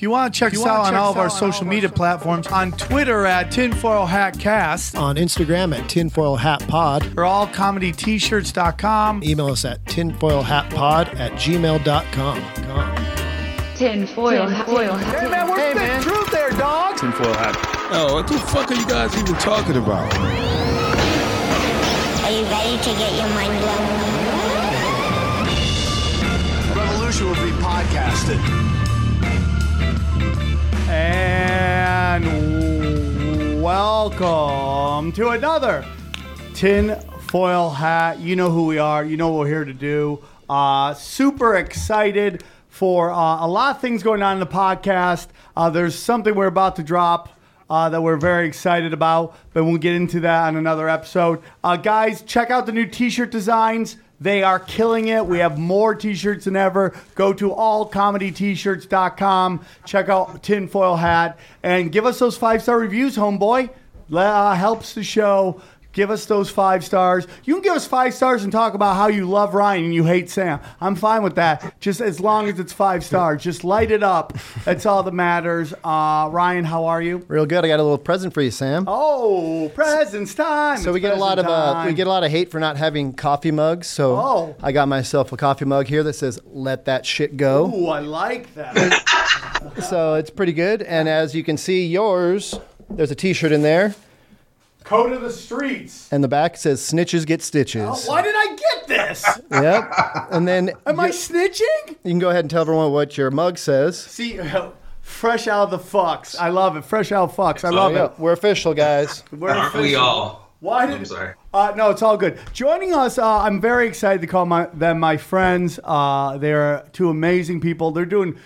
If you want to check us out on all of our social media platforms, on Twitter at Tinfoil Hat Cast, On Instagram at Tinfoil Hat Pod. or allcomedyt-shirts.com. Email us at tinfoilhatpod at gmail.com. Com. Tinfoil hat. Tinfoil Hey man, we're Hey, spitting man. truth there, dog. Tinfoil hat. Oh, what the fuck are you guys even talking about? Are you ready to get your mind blown? Revolution will be podcasted. And welcome to another Tin Foil Hat. You know who we are. You know what we're here to do. Uh, super excited for uh, a lot of things going on in the podcast. Uh, there's something we're about to drop uh, that we're very excited about, but we'll get into that on another episode. Uh, guys, check out the new t-shirt designs. They are killing it. We have more t-shirts than ever. Go to allcomedyt-shirts.com. Check out Tinfoil Hat and give us those five-star reviews, homeboy. Uh, helps the show. Give us those five stars. You can give us five stars and talk about how you love Ryan and you hate Sam. I'm fine with that. Just as long as it's five stars. Just light it up. That's all that matters. Uh, Ryan, how are you? Real good. I got a little present for you, Sam. Oh, presents time. So It's we get a lot of uh, we get a lot of hate for not having coffee mugs. So Oh. I got myself a coffee mug here that says "Let that shit go." Ooh, I like that. So it's pretty good. And as you can see, yours there's a T-shirt in there, Code of the streets. and the back says "Snitches get stitches." Oh, why did I get this? Yep. And then Am I snitching? you can go ahead and tell everyone what your mug says. See, fresh out of the fucks. I love it. Fresh out of fucks. I love Yeah, it. we're official, guys. We're Aren't we official. all? Why did? I'm sorry. Uh, no, it's all good. Joining us, uh, I'm very excited to call my, them my friends. Uh, they're two amazing people. They're doing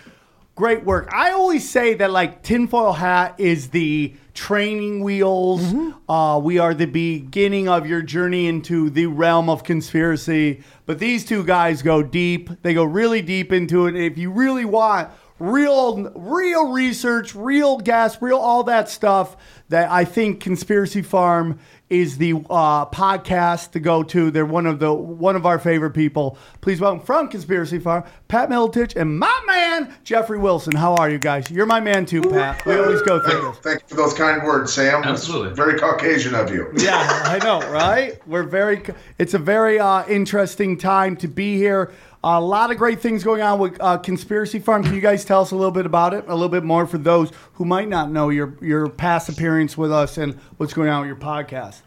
great work. I always say that like tinfoil hat is the training wheels. Uh, we are the beginning of your journey into the realm of conspiracy. But these two guys go deep. They go really deep into it. If you really want real, real research, real gas, real all that stuff, that I think Conspiracy Farm is the uh, podcast to go to. They're one of the one of our favorite people. Please welcome from Conspiracy Farm, Pat Miletich and my man Jeffrey Wilson. How are you guys? You're my man too, Pat. We always go through this. Thank, thank you for those kind words, Sam. It's Absolutely. very Caucasian of you. Yeah, I know, right? We're very. It's a very uh, interesting time to be here. A lot of great things going on with uh, Conspiracy Farm. Can you guys tell us a little bit about it? A little bit more for those who might not know your your past appearance with us and what's going on with your podcast.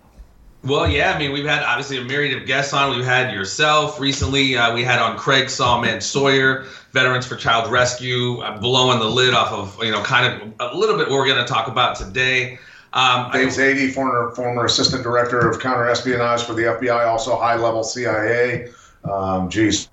Well, yeah, I mean, we've had obviously a myriad of guests on. We've had yourself recently. Uh, we had on Craig Sawman Sawyer, Veterans for Child Rescue, uh, blowing the lid off of, you know, kind of a little bit what we're going to talk about today. Um, I- Dave Szady, former former assistant director of counterespionage for the FBI, also high level CIA. Um, geez,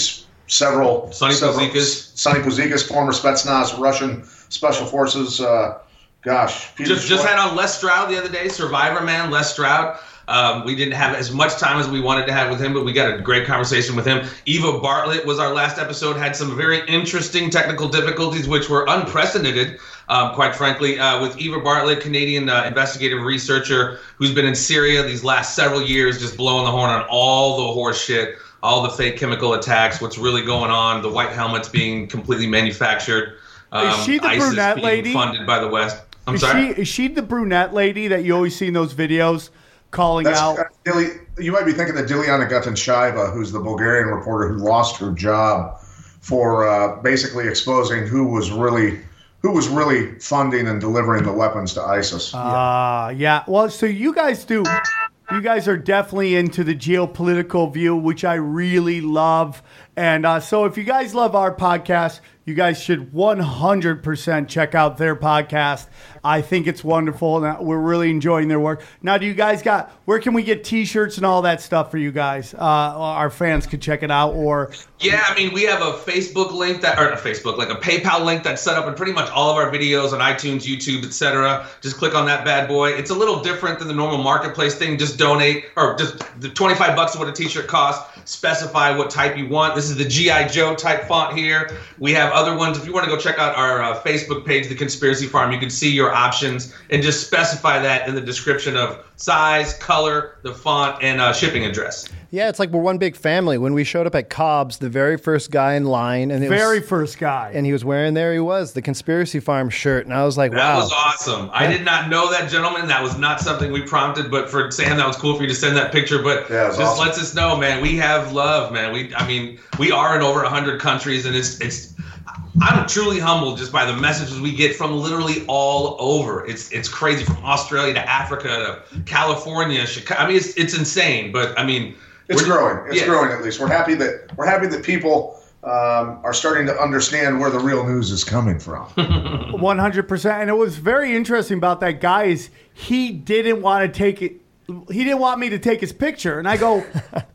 several. Sonny several, Puzikas. Sonny Puzikas, former Spetsnaz, Russian special forces. Uh, gosh, Peter just just had on Les Stroud the other day, Survivor Man, Les Stroud. Um, we didn't have as much time as we wanted to have with him, but we got a great conversation with him. Eva Bartlett was our last episode, had some very interesting technical difficulties, which were unprecedented, um, quite frankly, uh, with Eva Bartlett, Canadian uh, investigative researcher who's been in Syria these last several years, just blowing the horn on all the horse shit, all the fake chemical attacks, what's really going on, the white helmets being completely manufactured. Um, Is she the ISIS brunette being lady? funded by the West. I'm Is sorry. she is she the brunette lady that you always see in those videos calling That's, out? uh, Dili, you might be thinking of Dilyana Gaytandzhieva, who's the Bulgarian reporter who lost her job for uh, basically exposing who was really who was really funding and delivering the weapons to ISIS. Uh, yeah. Well, so you guys do. You guys are definitely into the geopolitical view, which I really love. And uh, so, if you guys love our podcast, you guys should 100% check out their podcast. I think it's wonderful, and we're really enjoying their work. Now, do you guys got where can we get T-shirts and all that stuff for you guys? Uh, our fans could check it out, or Yeah, I mean, we have a Facebook link that, or a Facebook, like a PayPal link that's set up in pretty much all of our videos on iTunes, YouTube, etc. Just click on that bad boy. It's a little different than the normal marketplace thing. Just donate, or just the 25 bucks is what a t-shirt costs. Specify what type you want. This is the GI Joe type font here. We have other ones. If you want to go check out our uh, Facebook page, The Conspiracy Farm, you can see your options and just specify that in the description of size, color, the font, and uh, shipping address. Yeah, it's like we're one big family. When we showed up at Cobb's, the very first guy in line, and it Very was, first guy. and he was wearing there he was the conspiracy farm shirt, and I was like, That wow. was awesome. I did not know that gentleman. That was not something we prompted, but for Sam, that was cool for you to send that picture. But Yeah, just awesome. lets us know, man, we have love, man. We, I mean, we are in over hundred countries, and it's it's. I'm truly humbled just by the messages we get from literally all over. It's it's crazy from Australia to Africa to California, Chicago. I mean, it's it's insane. But I mean, It's we're- growing. It's yeah. growing. At least we're happy that we're happy that people um, are starting to understand where the real news is coming from. One hundred percent. And it was very interesting about that guy is he didn't want to take it. He didn't want me to take his picture, and I go,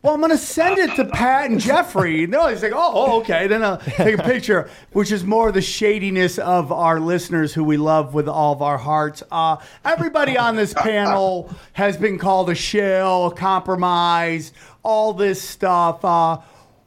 "Well, I'm going to send it to Pat and Jeffrey." No, he's like, "Oh, oh, okay." Then I'll take a picture, which is more the shadiness of our listeners, who we love with all of our hearts. Uh, everybody on this panel has been called a shill, a compromise, all this stuff. Uh,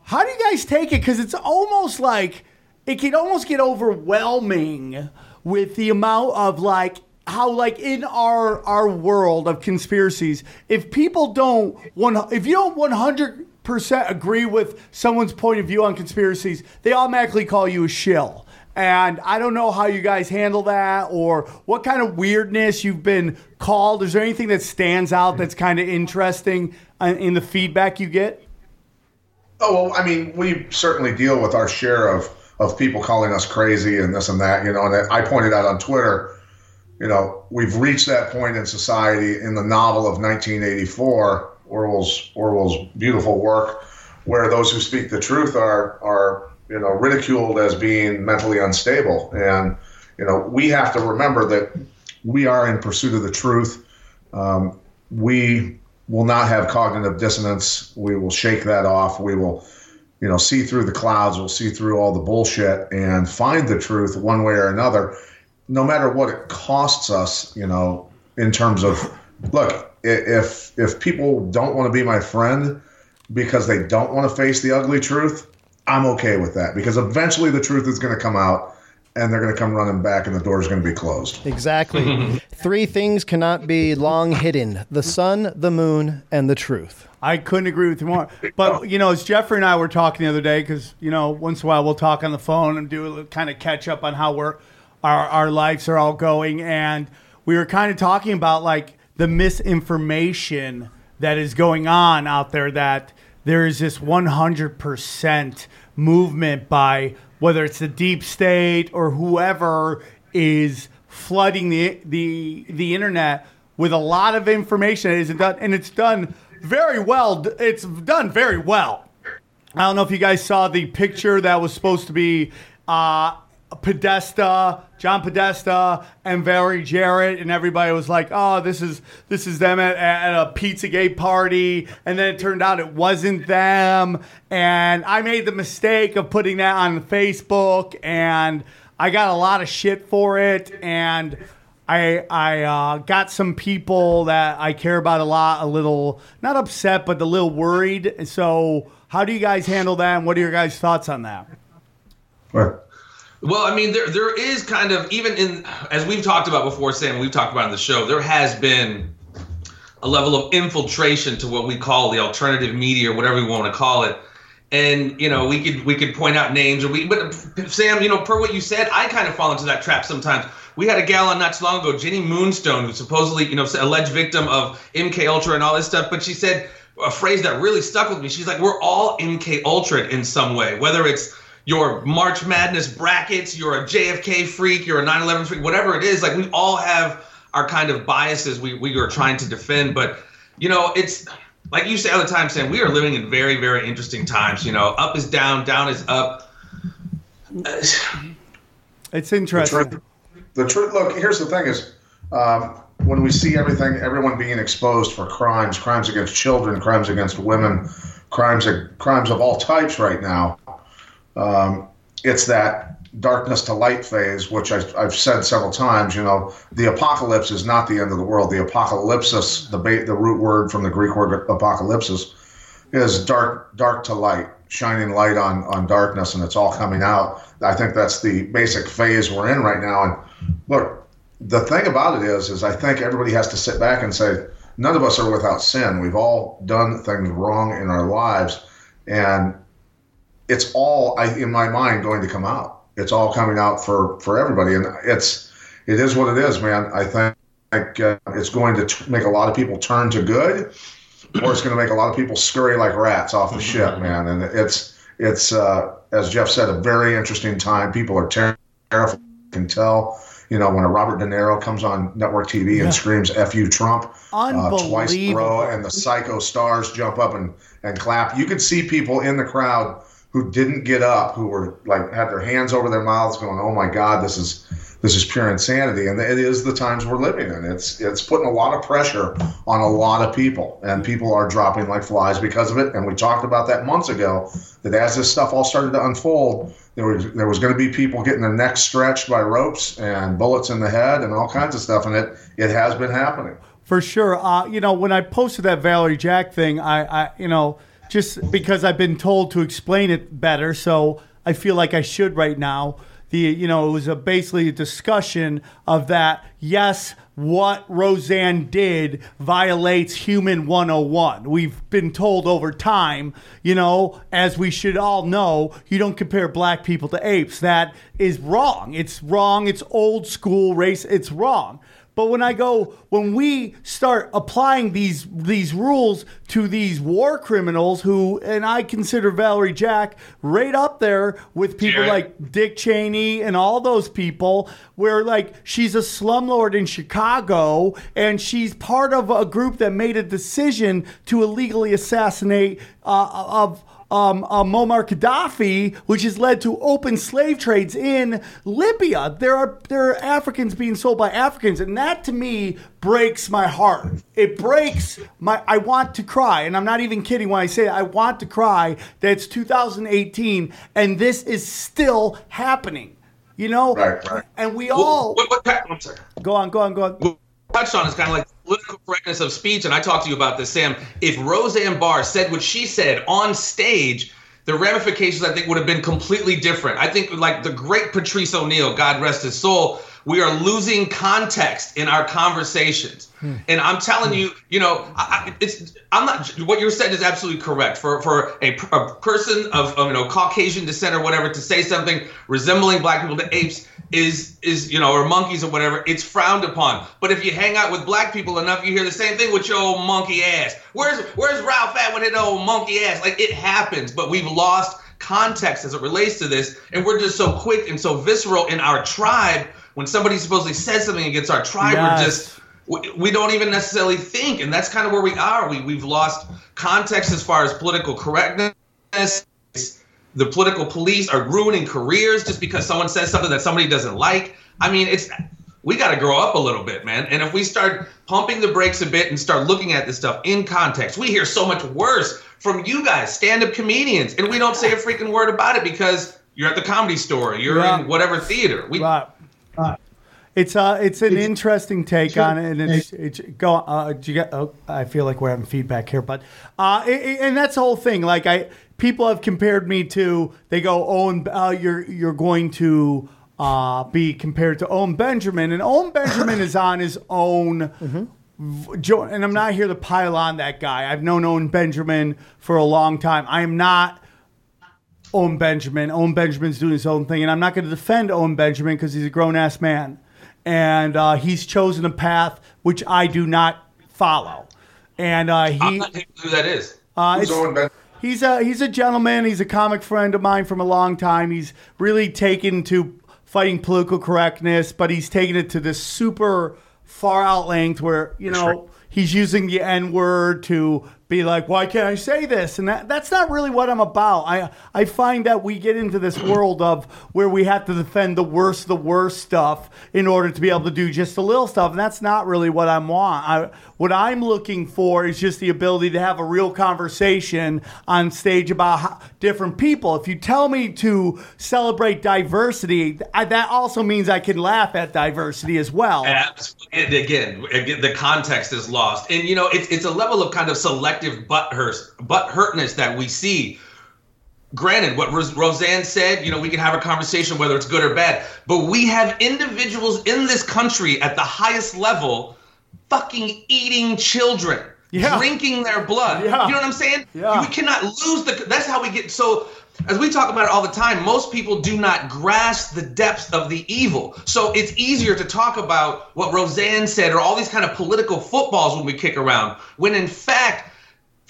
how do you guys take it? Because it's almost like it can almost get overwhelming with the amount of like how like in our our world of conspiracies if people don't one if you don't 100% agree with someone's point of view on conspiracies they automatically call you a shill and I don't know how you guys handle that or what kind of weirdness you've been called. Is there anything that stands out that's kind of interesting uh, in the feedback you get? Oh well, I mean, we certainly deal with our share of of people calling us crazy and this and that, you know. And I pointed out on Twitter, you know, we've reached that point in society in the novel of 1984, Orwell's Orwell's beautiful work, where those who speak the truth are are you know ridiculed as being mentally unstable, and you know we have to remember that we are in pursuit of the truth. Um, we will not have cognitive dissonance. We will shake that off. We will, you know, see through the clouds. We'll see through all the bullshit and find the truth one way or another, no matter what it costs us. You know, in terms of, look, if if people don't want to be my friend because they don't want to face the ugly truth, I'm okay with that because eventually the truth is going to come out. And they're going to come running back, and the door's going to be closed. Exactly. Three things cannot be long hidden the sun, the moon, and the truth. I couldn't agree with you more. But you know, as Jeffrey and I were talking the other day, because you know, once in a while we'll talk on the phone and do a kind of catch up on how we're our our lives are all going, and we were kind of talking about like the misinformation that is going on out there. That there is this one hundred percent movement by whether it's the deep state or whoever is flooding the the the internet with a lot of information that isn't done, and it's done very well. It's done very well. I don't know if you guys saw the picture that was supposed to be uh, Podesta, John Podesta, and Valerie Jarrett, and everybody was like, "Oh, this is this is them at, at a PizzaGate party," and then it turned out it wasn't them. And I made the mistake of putting that on Facebook, and I got a lot of shit for it, and. I I uh, got some people that I care about a lot, a little not upset, but a little worried. So, how do you guys handle that? And what are your guys' thoughts on that? Well, I mean, there there is kind of even in as we've talked about before, Sam. We've talked about in the show. There has been a level of infiltration to what we call the alternative media, or whatever we want to call it. And you know, we could we could point out names, or we. But Sam, you know, per what you said, I kind of fall into that trap sometimes. We had a gal on not too long ago, Jenny Moonstone, who supposedly you know alleged victim of MK Ultra and all this stuff. But she said a phrase that really stuck with me. She's like, "We're all MK Ultra in some way, whether it's." Your March Madness brackets, you're a JFK freak, you're a 9/11 freak, whatever it is. Like we all have our kind of biases we we are trying to defend, but you know it's like you say all the time, Sam. We are living in very very interesting times. You know, up is down, down is up. It's the interesting. truth, the truth. Look, here's the thing: is um, when we see everything, everyone being exposed for crimes, crimes against children, crimes against women, crimes crimes of all types right now. Um, it's that darkness to light phase, which I've, I've said several times. You know, the apocalypse is not the end of the world. The apocalypsis, the ba- the root word from the Greek word apocalypsis, is dark dark to light, shining light on on darkness, and it's all coming out. I think that's the basic phase we're in right now. And look, the thing about it is, is I think everybody has to sit back and say, none of us are without sin. We've all done things wrong in our lives, and it's all I, in my mind going to come out. It's all coming out for for everybody, and it's it is what it is, man. I think like, uh, it's going to t- make a lot of people turn to good, or it's going to make a lot of people scurry like rats off the ship, man. And it's it's uh, as Jeff said, a very interesting time. People are ter- terrified. You can tell. You know, when a Robert De Niro comes on network TV and screams "F you, Trump," uh, twice in a row, and the psycho stars jump up and, and clap. You could see people in the crowd who didn't get up, who were like had their hands over their mouths, going, "Oh my God, this is this is pure insanity." And it is the times we're living in. It's it's putting a lot of pressure on a lot of people, and people are dropping like flies because of it. And we talked about that months ago. That as this stuff all started to unfold, there was there was going to be people getting their necks stretched by ropes and bullets in the head and all kinds of stuff, and it it has been happening. For sure. Uh, you know, when I posted that Valerie Jack thing, I, I, you know, just because I've been told to explain it better, so I feel like I should right now. The, you know, it was a basically a discussion of that. Yes, what Roseanne did violates human 101. We've been told over time, you know, as we should all know, you don't compare black people to apes. That is wrong. It's wrong. It's old school race. It's wrong. But when I go, when we start applying these these rules to these war criminals, who and I consider Valerie Jack right up there with people Jared. like Dick Cheney and all those people, where like she's a slumlord in Chicago and she's part of a group that made a decision to illegally assassinate uh, of um, uh, Muammar Gaddafi, which has led to open slave trades in Libya. There are there are Africans being sold by Africans, and that to me breaks my heart. It breaks my. I want to cry, and I'm not even kidding when I say I want to cry. That it's 2018, and this is still happening. You know, Right, right. and we all What, what, what, go on, go on, go on. Touched on is kind of like political correctness of speech, and I talked to you about this, Sam. If Roseanne Barr said what she said on stage, the ramifications I think would have been completely different. I think like the great Patrice O'Neal, God rest his soul, we are losing context in our conversations. Hmm. And I'm telling hmm. you, you know, I- it's I'm not what you're saying is absolutely correct. For for a, a person of, of you know Caucasian descent or whatever to say something resembling black people to apes is is you know or monkeys or whatever, it's frowned upon. But if you hang out with black people enough, you hear the same thing with your old monkey ass. Where's where's Ralph at with his old monkey ass? Like it happens, but we've lost context as it relates to this, and we're just so quick and so visceral in our tribe. When somebody supposedly says something against our tribe, we're just we, we don't even necessarily think, and that's kind of where we are. We we've lost context as far as political correctness. The political police are ruining careers just because someone says something that somebody doesn't like. I mean, it's we got to grow up a little bit, man. And if we start pumping the brakes a bit and start looking at this stuff in context, we hear so much worse from you guys, stand-up comedians, and we don't say a freaking word about it because you're at the comedy store, you're in whatever theater. We Right. It's uh, it's an interesting take on it, and it's, it's go. Uh, do you get, oh, I feel like we're having feedback here, but uh, i- i- and that's the whole thing. Like I, people have compared me to. They go, Owen, uh, you're you're going to uh, be compared to Owen Benjamin, and Owen Benjamin is on his own. v- jo- And I'm not here to pile on that guy. I've known Owen Benjamin for a long time. I am not Owen Benjamin. Owen Benjamin's doing his own thing, and I'm not going to defend Owen Benjamin because he's a grown ass man, and uh, he's chosen a path which I do not follow. And uh, he, who that is. uh, Who's Owen Ben? he's a he's a gentleman. He's a comic friend of mine from a long time. He's really taken to fighting political correctness, but he's taken it to this super far out length where you know he's using the N word to be like, why can't I say this? And that, that's not really what I'm about. I I find that we get into this world of where we have to defend the worst, the worst stuff in order to be able to do just a little stuff, and that's not really what I want. I, what I'm looking for is just the ability to have a real conversation on stage about how, different people. If you tell me to celebrate diversity, I, that also means I can laugh at diversity as well. Absolutely. And again, again, the context is lost, and you know, it's it's a level of kind of selective butt hurt, butt hurtness that we see. Granted, what Ros- Roseanne said, you know, we can have a conversation whether it's good or bad, but we have individuals in this country at the highest level fucking eating children, Yeah. drinking their blood. Yeah. You know what I'm saying? Yeah. We cannot lose the. That's how we get so. As we talk about it all the time, most people do not grasp the depths of the evil. So it's easier to talk about what Roseanne said or all these kind of political footballs when we kick around. When in fact,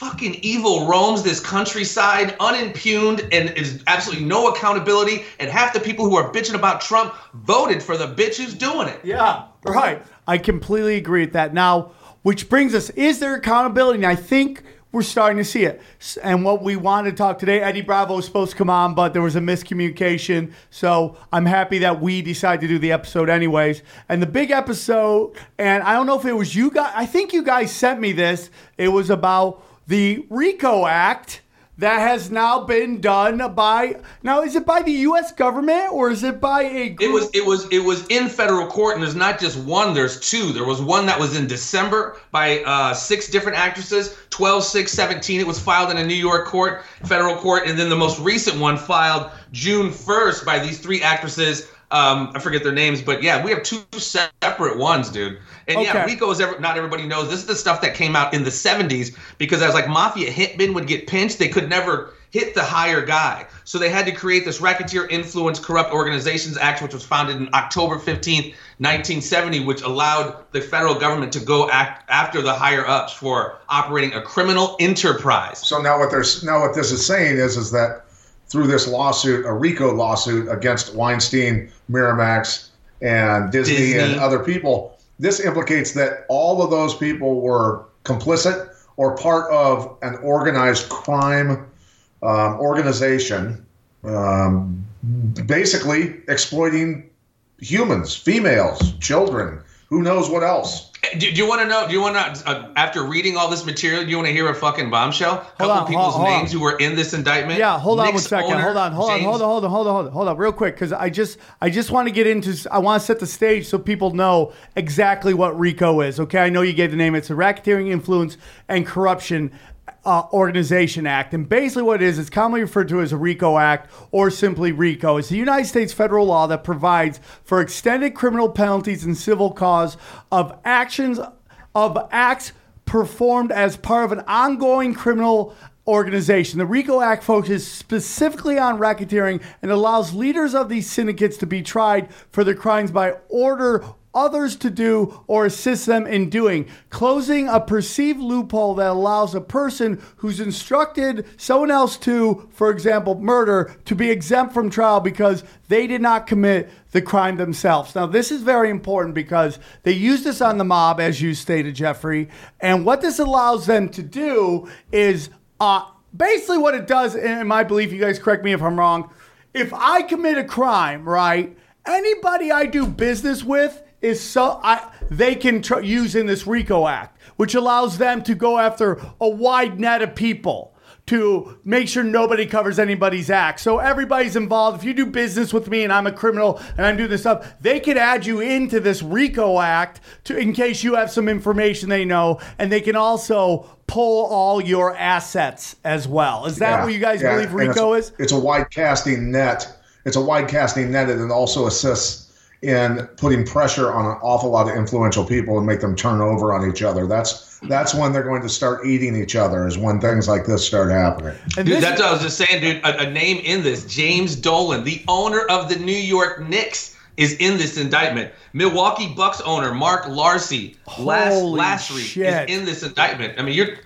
fucking evil roams this countryside unimpugned and is absolutely no accountability. And half the people who are bitching about Trump voted for the bitch who's doing it. Yeah, right. I completely agree with that. Now, which brings us, is there accountability? And I think we're starting to see it. And what we wanted to talk today, Eddie Bravo was supposed to come on, but there was a miscommunication. So I'm happy that we decided to do the episode anyways. And the big episode, and I don't know if it was you guys, I think you guys sent me this. It was about the RICO Act that has now been done by now is it by the US government or is it by a group? It was it was it was in federal court, and there's not just one. There's two. There was one that was in December by uh, six different actresses. 12, 6, 17. It was filed in a New York court, federal court, and then the most recent one filed June 1st by these three actresses. Um, I forget their names, but yeah, we have two separate ones, dude. And yeah, RICO is ever, not everybody knows. This is the stuff that came out in the 70s because as like mafia hitmen would get pinched, they could never hit the higher guy. So they had to create this Racketeer Influence Corrupt Organizations Act, which was founded in October 15th, 1970, which allowed the federal government to go act after the higher ups for operating a criminal enterprise. So now what there's now what this is saying is is that through this lawsuit, a RICO lawsuit against Weinstein, Miramax, and Disney, Disney. and other people, this implicates that all of those people were complicit or part of an organized crime um, organization, um, basically exploiting humans, females, children, who knows what else. Do, do you want to know? Do you want to, uh, after reading all this material, do you want to hear a fucking bombshell? A couple on, people's hold on. names who were in this indictment. Yeah, hold on one Knicks owner, hold on, hold on, hold on, hold on, hold on, hold on, hold on, real quick, because I just, I just want to get into. I want to set the stage so people know exactly what RICO is. Okay, I know you gave the name. It's a Racketeering Influence and Corruption uh, Organization Act, and basically what it is, it's commonly referred to as a RICO Act or simply RICO. It's the United States federal law that provides for extended criminal penalties in civil cause of actions of acts performed as part of an ongoing criminal organization. The RICO Act focuses specifically on racketeering and allows leaders of these syndicates to be tried for their crimes by order others to do or assist them in doing, closing a perceived loophole that allows a person who's instructed someone else to, for example, murder, to be exempt from trial because they did not commit the crime themselves. Now, this is very important because they use this on the mob, as you stated, Jeffrey. And what this allows them to do is uh, basically what it does, in my belief, you guys correct me if I'm wrong. If I commit a crime, right, anybody I do business with is so I they can tr- use in this RICO Act, which allows them to go after a wide net of people to make sure nobody covers anybody's act. So everybody's involved. If you do business with me and I'm a criminal and I'm doing this stuff, they can add you into this RICO Act to in case you have some information they know, and they can also pull all your assets as well. Is that Yeah, what you guys yeah, believe RICO it's, is? It's a wide casting net. It's a wide casting net, and it also assists in putting pressure on an awful lot of influential people and make them turn over on each other. That's that's when they're going to start eating each other. Is when things like this start happening. And Dude, this- that's what I was just saying, dude. A, a name in this, James Dolan, the owner of the New York Knicks, is in this indictment. Milwaukee Bucks owner Mark Larsey, Las Holy Lasry, shit. is in this indictment. I mean, you're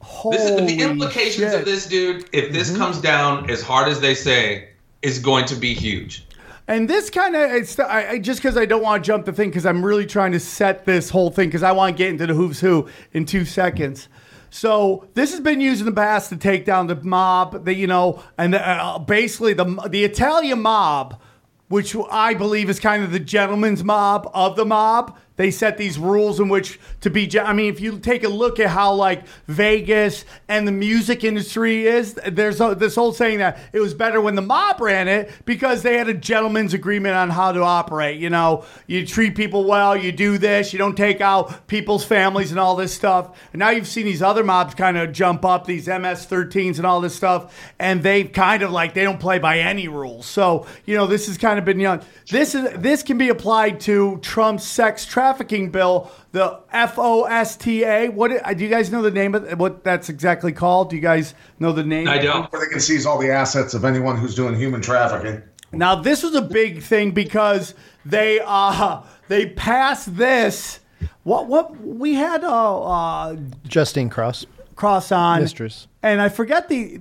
Holy this is the implications shit. Mm-hmm. of this, dude. If this comes down as hard as they say, is going to be huge. And this kind of I, I, just because I don't want to jump the thing because I'm really trying to set this whole thing because I want to get into the who's who in two seconds. So this has been used in the past to take down the mob, the you know, and uh, basically the the Italian mob, which I believe is kind of the gentleman's mob of the mob. They set these rules in which to be. I mean, if you take a look at how like Vegas and the music industry is, there's a, this whole saying that it was better when the mob ran it because they had a gentleman's agreement on how to operate. You know, you treat people well, you do this, you don't take out people's families and all this stuff. And now you've seen these other mobs kind of jump up, these MS-13s and all this stuff, and they've kind of like they don't play by any rules. So you know, this has kind of been young. This is this can be applied to Trump's sex trafficking trafficking bill, the FOSTA. What do you guys know the name of what that's exactly called? Do you guys know the name? I don't. Where they can seize all the assets of anyone who's doing human trafficking. Now this was a big thing because they uh they passed this. What what we had uh, uh Justine Cross. cross on Mistress. and I forget the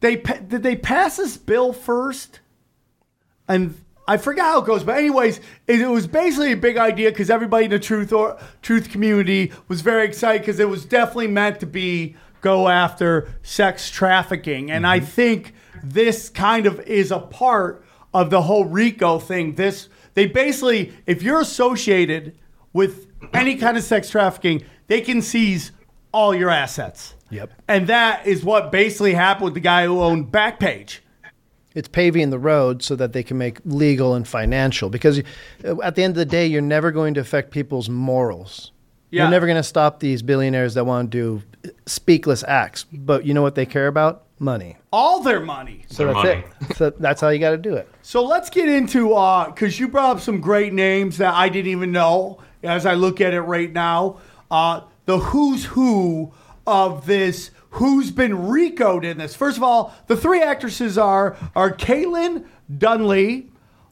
they did they pass this bill first, and I forgot how it goes. But anyways, it, it was basically a big idea because everybody in the truth or truth community was very excited because it was definitely meant to be go after sex trafficking, and I mm-hmm. think this kind of is a part of the whole RICO thing. This they basically, if you're associated with any kind of sex trafficking, they can seize all your assets. Yep. And that is what basically happened with the guy who owned Backpage. It's paving the road so that they can make legal and financial. Because uh, at the end of the day, you're never going to affect people's morals. Yeah. You're never going to stop these billionaires that want to do speakless acts. But you know what they care about? Money. All their money. So Their that's money. it. So that's how you got to do it. So let's get into uh because you brought up some great names that I didn't even know as I look at it right now. Uh the who's who of this who's been RICO'd in this. First of all, the three actresses are are Caitlin Dulany,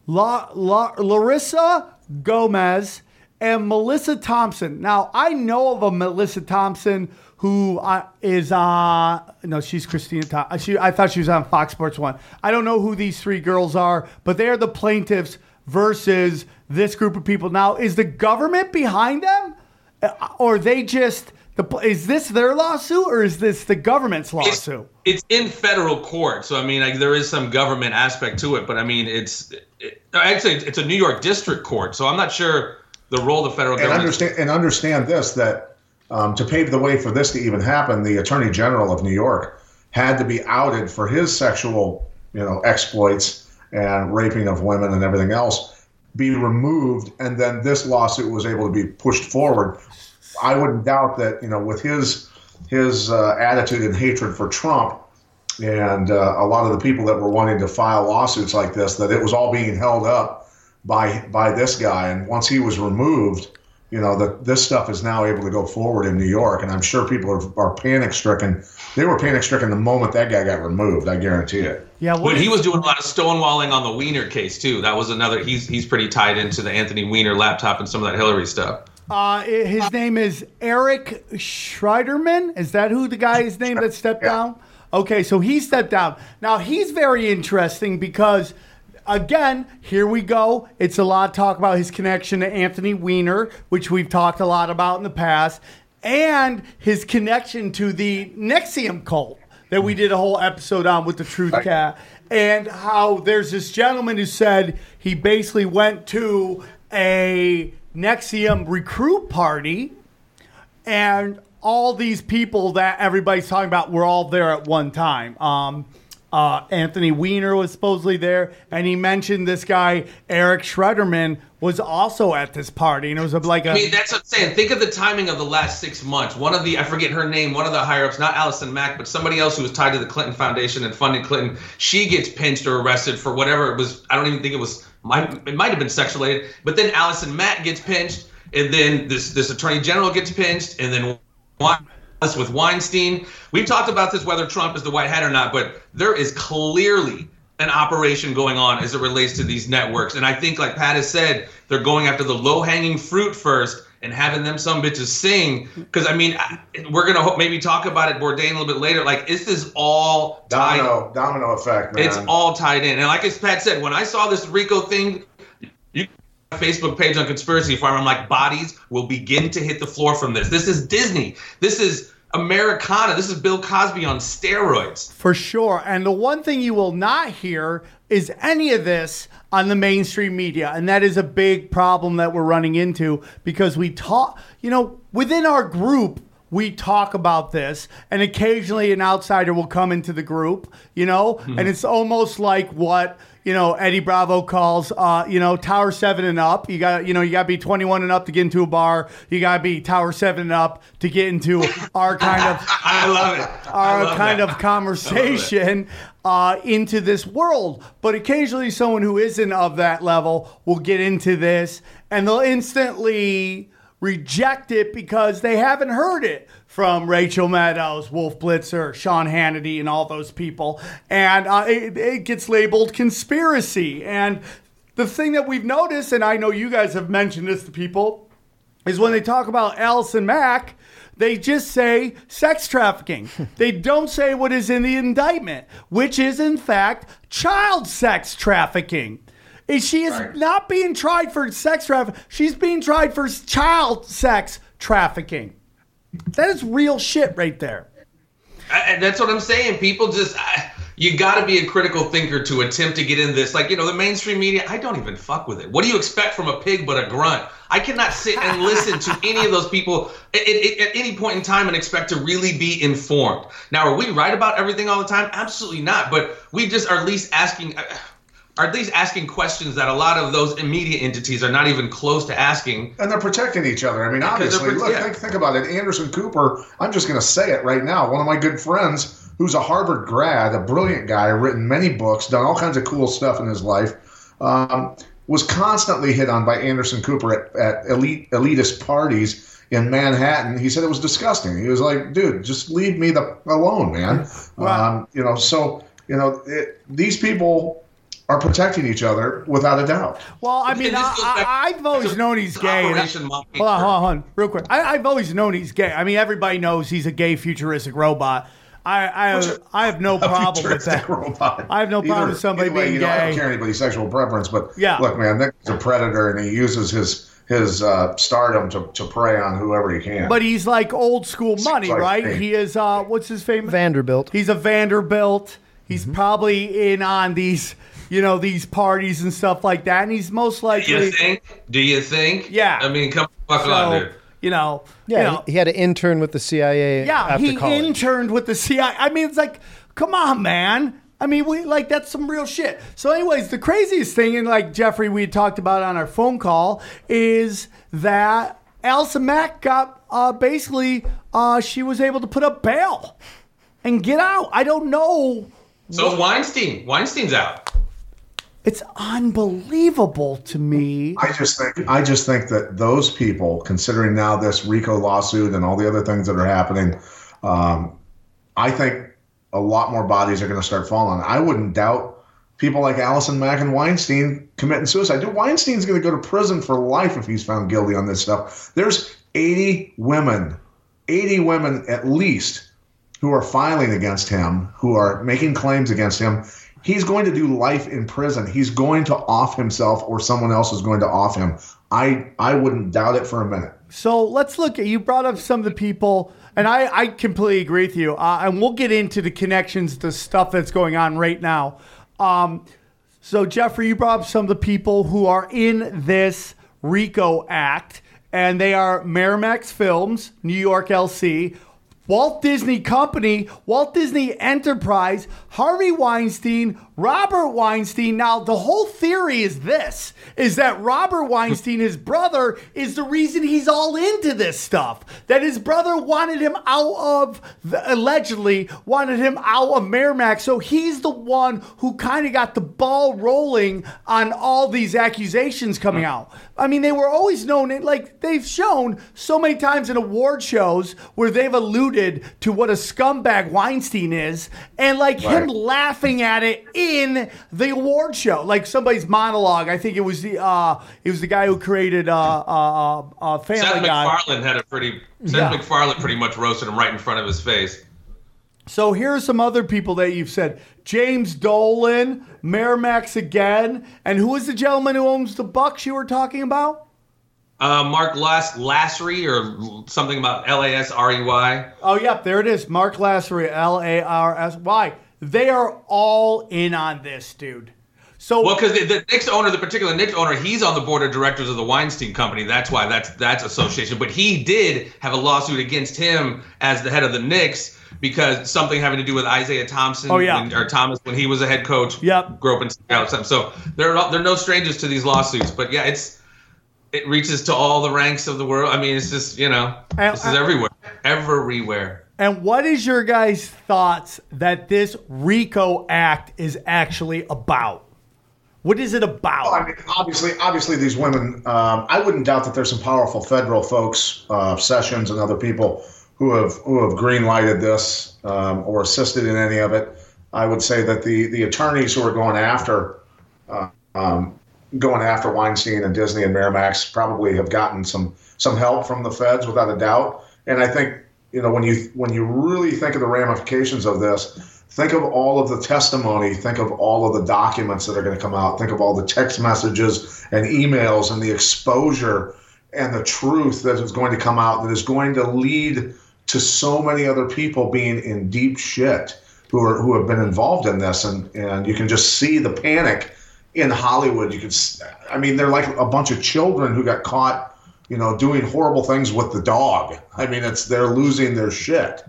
La, La, Larissa Gomes, and Melissa Thompson. Now I know of a Melissa Thompson who uh, is uh no she's Christina Thompson. She I thought she was on Fox Sports One. I don't know who these three girls are, but they are the plaintiffs versus this group of people. Now is the government behind them, Uh, or they just the is this their lawsuit or is this the government's It's, lawsuit? it's in federal court, so I mean, like there is some government aspect to it, but I mean, it's it, actually it's a New York district court, so I'm not sure the role of the federal and government. understand and understand this that um, to pave the way for this to even happen, the Attorney General of New York had to be outed for his sexual, you know, exploits and raping of women and everything else, be removed, and then this lawsuit was able to be pushed forward. I wouldn't doubt that, you know, with his his uh, attitude and hatred for Trump, and uh, a lot of the people that were wanting to file lawsuits like this, that it was all being held up by by this guy. And once he was removed, you know that this stuff is now able to go forward in New York. And I'm sure people are, are panic stricken. They were panic stricken the moment that guy got removed. I guarantee it. Yeah, But he was doing a lot of stonewalling on the Weiner case too. That was another. He's he's pretty tied into the Anthony Weiner laptop and some of that Hillary stuff. Uh, his name is Eric Schneiderman. Is that who the guy is named that stepped Yeah. down? Okay, so he stepped down. Now he's very interesting because, again, here we go. It's a lot of talk about his connection to Anthony Weiner, which we've talked a lot about in the past, and his connection to the NXIVM cult that we did a whole episode on with the Truth Cat, and how there's this gentleman who said he basically went to a NXIVM recruit party, and all these people that everybody's talking about were all there at one time. Um, uh, Anthony Weiner was supposedly there, and he mentioned this guy Eric Schneiderman was also at this party, and it was like a I mean, that's what I'm saying. Think of the timing of the last six months. One of the, I forget her name, one of the higher ups, not Allison Mack, but somebody else who was tied to the Clinton Foundation and funded Clinton, she gets pinched or arrested for whatever it was. I don't even think it was, might, it might have been sex related. But then Allison Mack gets pinched, and then this, this attorney general gets pinched, and then one us with Weinstein. We've talked about this whether Trump is the white hat or not, but there is clearly an operation going on as it relates to these networks. And I think, like Pat has said, they're going after the low hanging fruit first and having them some bitches sing. Because I mean, we're gonna ho- maybe talk about it Bourdain a little bit later. Like, is this all tied? Domino domino effect, man. It's all tied in. And like as Pat said, when I saw this Rico thing, you Facebook page on Conspiracy Farm, I'm like, bodies will begin to hit the floor from this. This is Disney. This is Americana. This is Bill Cosby on steroids. For sure. And the one thing you will not hear is any of this on the mainstream media. And that is a big problem that we're running into because we talk, you know, within our group, we talk about this, and occasionally an outsider will come into the group, you know, hmm. and it's almost like what, you know, Eddie Bravo calls, uh, you know, Tower Seven and up. You got, you know, you got to be 21 and up to get into a bar. You got to be Tower Seven and up to get into our kind of I love it. Our love kind that. of conversation uh, into this world. But occasionally, someone who isn't of that level will get into this and they'll instantly reject it because they haven't heard it from Rachel Maddows, Wolf Blitzer, Sean Hannity, and all those people. And uh, it, it gets labeled conspiracy. And the thing that we've noticed, and I know you guys have mentioned this to people, is when they talk about Allison Mack, they just say sex trafficking. they don't say what is in the indictment, which is in fact child sex trafficking. She is Right. not being tried for sex trafficking. She's being tried for child sex trafficking. That is real shit right there. I, and that's what I'm saying. People just, I, you got to be a critical thinker to attempt to get in this. Like, you know, the mainstream media, I don't even fuck with it. What do you expect from a pig but a grunt? I cannot sit and listen to any of those people at, at- at any point in time and expect to really be informed. Now, are we right about everything all the time? Absolutely not. But we just are at least asking. uh, Are at least asking questions that a lot of those immediate entities are not even close to asking. And they're protecting each other. I mean, obviously, pro- look, yeah. think, think about it. Anderson Cooper, I'm just going to say it right now. One of my good friends, who's a Harvard grad, a brilliant guy, written many books, done all kinds of cool stuff in his life, um, was constantly hit on by Anderson Cooper at, at elite elitist parties in Manhattan. He said it was disgusting. He was like, dude, just leave me the alone, man. Um, you know, so, you know, it, these people are protecting each other without a doubt. Well, I mean, I, I, I've always known he's gay. I- Hold on, hold on, real quick. I, I've always known he's gay. I mean, everybody knows he's a gay futuristic robot. I I have, I have no problem with that. robot. I have no problem with somebody either way, being you know, I don't care anybody's sexual preference, but Yeah. look, man, Nick's a predator, and he uses his his uh, stardom to, to prey on whoever he can. But he's like old school money, like right? me. He is. Uh, what's his famous? Vanderbilt. He's a Vanderbilt. He's Mm-hmm. probably in on these, you know, these parties and stuff like that. And he's most likely. Do you think? Do you think? Yeah. I mean, come fuck on, so, dude. you know, Yeah, you know, he had an intern with the CIA Yeah, after he college. interned with the CIA. I mean, it's like, come on, man. I mean, we like that's some real shit. So, anyways, the craziest thing, and like Jeffrey, we talked about on our phone call, is that Allison Mack got uh, basically uh, she was able to put up bail and get out. I don't know. So Weinstein. Weinstein's out. It's unbelievable to me. I just think I just think that those people, considering now this RICO lawsuit and all the other things that are happening, um, I think a lot more bodies are going to start falling. I wouldn't doubt people like Allison Mack and Weinstein committing suicide. Dude, Weinstein's going to go to prison for life if he's found guilty on this stuff. There's 80 women, 80 women at least, who are filing against him, who are making claims against him. He's going to do life in prison. He's going to off himself, or someone else is going to off him. I I wouldn't doubt it for a minute. So let's look at you brought up some of the people, and I, I completely agree with you. Uh, and we'll get into the connections the stuff that's going on right now. Um, so Jeffrey, you brought up some of the people who are in this RICO Act, and they are Miramax Films, New York LC, Walt Disney Company, Walt Disney Enterprise, Harvey Weinstein, Robert Weinstein. Now, the whole theory is this is that Robert Weinstein, his brother, is the reason he's all into this stuff. That his brother wanted him out of, the, allegedly, wanted him out of Miramax. So he's the one who kind of got the ball rolling on all these accusations coming out. I mean, they were always known, like they've shown so many times in award shows where they've alluded to what a scumbag Weinstein is, and like him laughing at it in the award show, like somebody's monologue. I think it was the uh, it was the guy who created uh, uh, uh, uh, Family Seth Guy. MacFarlane had a pretty. Seth Yeah. MacFarlane pretty much roasted him right in front of his face. So here are some other people that you've said: James Dolan, Miramax again, and who is the gentleman who owns the Bucks you were talking about? Uh, Mark Las Lassery or something about L A S R E Y. Oh, yep, there it is. Mark Lassery, L A R S Y. They are all in on this, dude. So Well, because the, the Knicks owner, the particular Knicks owner, he's on the board of directors of the Weinstein Company. That's why that's that's association. But he did have a lawsuit against him as the head of the Knicks because something having to do with Isaiah Thompson Oh, yeah. when, or Thomas when he was a head coach. Yep. Grew up in something. So they're they're no strangers to these lawsuits. But yeah, it's it reaches to all the ranks of the world. I mean, it's just you know, And- this is everywhere, everywhere. And what is your guys' thoughts that this RICO Act is actually about? What is it about? Well, I mean, obviously, obviously, these women. Um, I wouldn't doubt that there's some powerful federal folks, uh, Sessions and other people who have who have green lighted this um, or assisted in any of it. I would say that the the attorneys who are going after uh, um, going after Weinstein and Disney and Miramax probably have gotten some some help from the feds without a doubt. And I think you know when you when you really think of the ramifications of this, think of all of the testimony, think of all of the documents that are going to come out, think of all the text messages and emails and the exposure and the truth that is going to come out that is going to lead to so many other people being in deep shit who are who have been involved in this. And and you can just see the panic in Hollywood. You can I mean they're like a bunch of children who got caught you know doing horrible things with the dog I mean it's they're losing their shit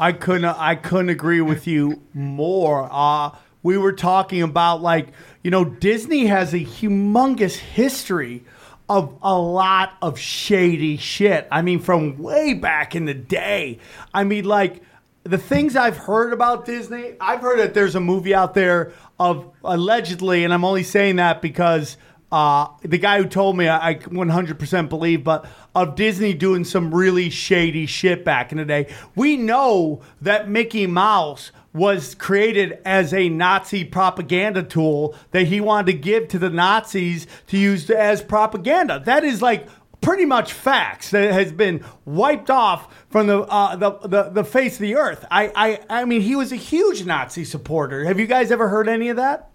I couldn't I couldn't agree with you more. Uh we were talking about like, you know, Disney has a humongous history of a lot of shady shit. I mean, from way back in the day. I mean, like the things I've heard about Disney, I've heard that there's a movie out there of allegedly, and I'm only saying that because uh, the guy who told me I, I 100% believe, but of Disney doing some really shady shit back in the day. We know that Mickey Mouse was created as a Nazi propaganda tool that he wanted to give to the Nazis to use as propaganda. That is like pretty much facts that has been wiped off from the, uh, the, the the face of the earth. I, I I mean, he was a huge Nazi supporter. Have you guys ever heard any of that?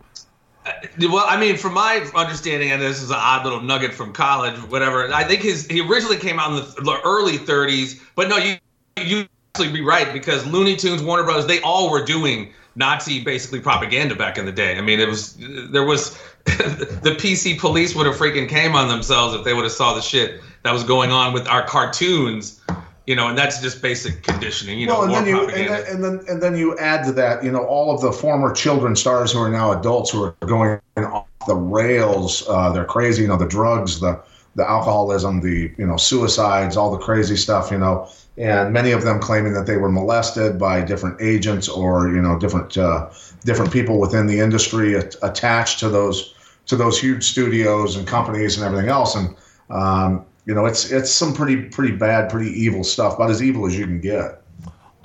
Uh, well, I mean, from my understanding, and this is an odd little nugget from college, whatever. I think his he originally came out in the, the early 30s, but no, you you actually be right because Looney Tunes, Warner Brothers, they all were doing Nazi basically propaganda back in the day. I mean, it was there was the PC police would have freaking came on themselves if they would have saw the shit that was going on with our cartoons. You know, and that's just basic conditioning. You know, well, and then you and then, and then and then you add to that, you know, all of the former children stars who are now adults who are going off the rails. Uh, they're crazy. You know, the drugs, the the alcoholism, the you know suicides, all the crazy stuff. You know, and many of them claiming that they were molested by different agents or you know different uh, different people within the industry at, attached to those to those huge studios and companies and everything else. And um, you know, it's it's some pretty pretty bad, pretty evil stuff, about as evil as you can get.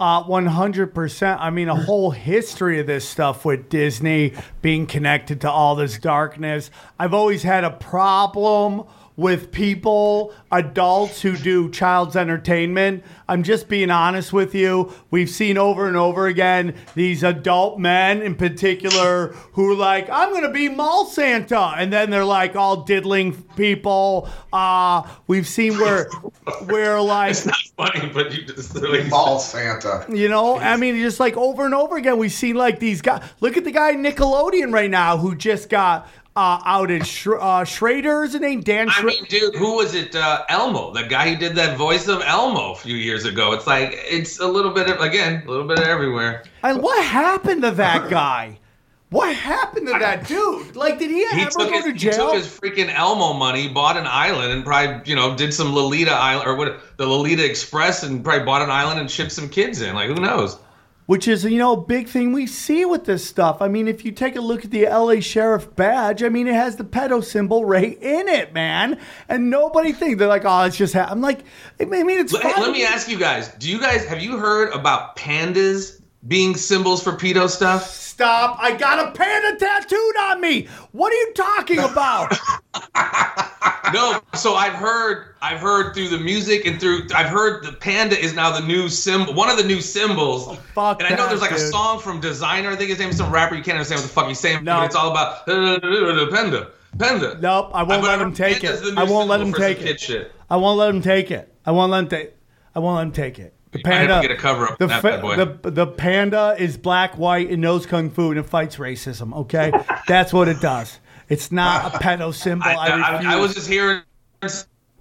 Uh, 100%. I mean, a whole history of this stuff with Disney being connected to all this darkness. I've always had a problem with people, adults who do child's entertainment. I'm just being honest with you. We've seen over and over again these adult men in particular who are like, I'm going to be mall Santa. And then they're like all diddling people. Uh, we've seen where, where like, it's not funny, but you just like, Ball Santa. you know, I mean, just like over and over again, we've seen like these guys. Look at the guy Nickelodeon right now who just got uh, outed. Sh- uh, Schneider is his name, Dan. I mean, dude, who was it? Uh, Elmo, the guy who did that voice of Elmo a few years ago. It's like it's a little bit of again, a little bit of everywhere. and what happened to that guy? What happened to that dude? Like, did he, He ever go his to jail? he took his freaking Elmo money, bought an island, and probably you know did some Lolita Island or what the Lolita Express, and probably bought an island and shipped some kids in. Like who knows? Which is, you know, a big thing we see with this stuff. I mean, if you take a look at the LA Sheriff badge, I mean, it has the pedo symbol right in it, man. And nobody thinks they're like, oh, it's just. Ha-. I'm like, I mean, it's Let, fine. let me ask you guys: Do you guys have you heard about pandas being symbols for pedo stuff? Stop! I got a panda tattooed on me. What are you talking about? No, so I've heard, I've heard through the music and through, I've heard the panda is now the new symbol, one of the new symbols. Oh, fuck and I know that, there's like a song from Designer, I think his name is some rapper. You can't understand what the fuck he's saying, No. but it's all about panda, panda. Nope, I won't let him take it. I won't let him take it. I won't let him take it. I won't let him take. I won't let him take it. The You might have to panda. get a cover up the, fa- the the panda is black, white, and knows kung fu and it fights racism. Okay, that's what it does. It's not a pedo symbol. I, I, I. I was just hearing I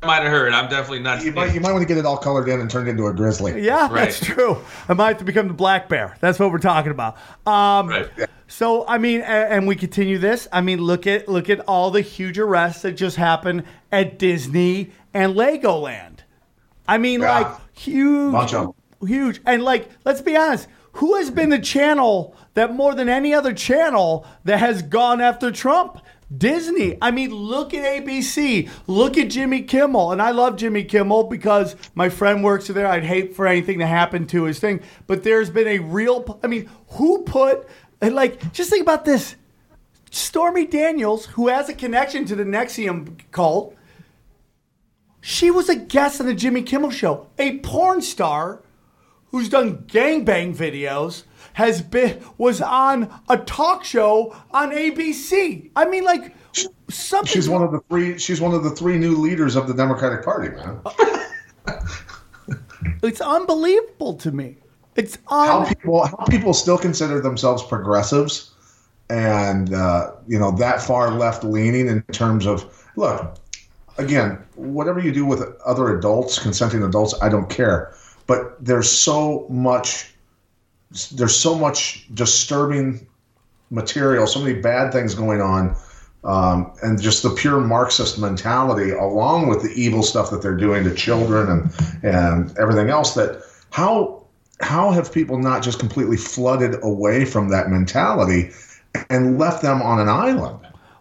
might have heard. I'm definitely not. You might, you might want to get it all colored in and turned into a grizzly. Yeah, Right. that's true. I might have to become the black bear. That's what we're talking about. Um, Right. So I mean, a- and we continue this. I mean, look at look at all the huge arrests that just happened at Disney and Legoland. I mean, Yeah. like huge, Bunch of 'em. huge, and like let's be honest. Who has been the channel that more than any other channel that has gone after Trump? Disney. I mean, look at ABC. Look at Jimmy Kimmel. And I love Jimmy Kimmel because my friend works there. I'd hate for anything to happen to his thing. But there's been a real, I mean, who put, like, just think about this. Stormy Daniels, who has a connection to the NXIVM cult, she was a guest on the Jimmy Kimmel show. A porn star who's done gangbang videos has been was on a talk show on ABC. I mean, like something. She's one of the three. She's one of the three new leaders of the Democratic Party, man. It's unbelievable to me. It's How people how people still consider themselves progressives, and uh, you know that far left leaning in terms of look. Again, whatever you do with other adults, consenting adults, I don't care. But there's so much there's so much disturbing material, so many bad things going on, um, and just the pure Marxist mentality, along with the evil stuff that they're doing to children and and everything else. That how how have people not just completely flooded away from that mentality and left them on an island?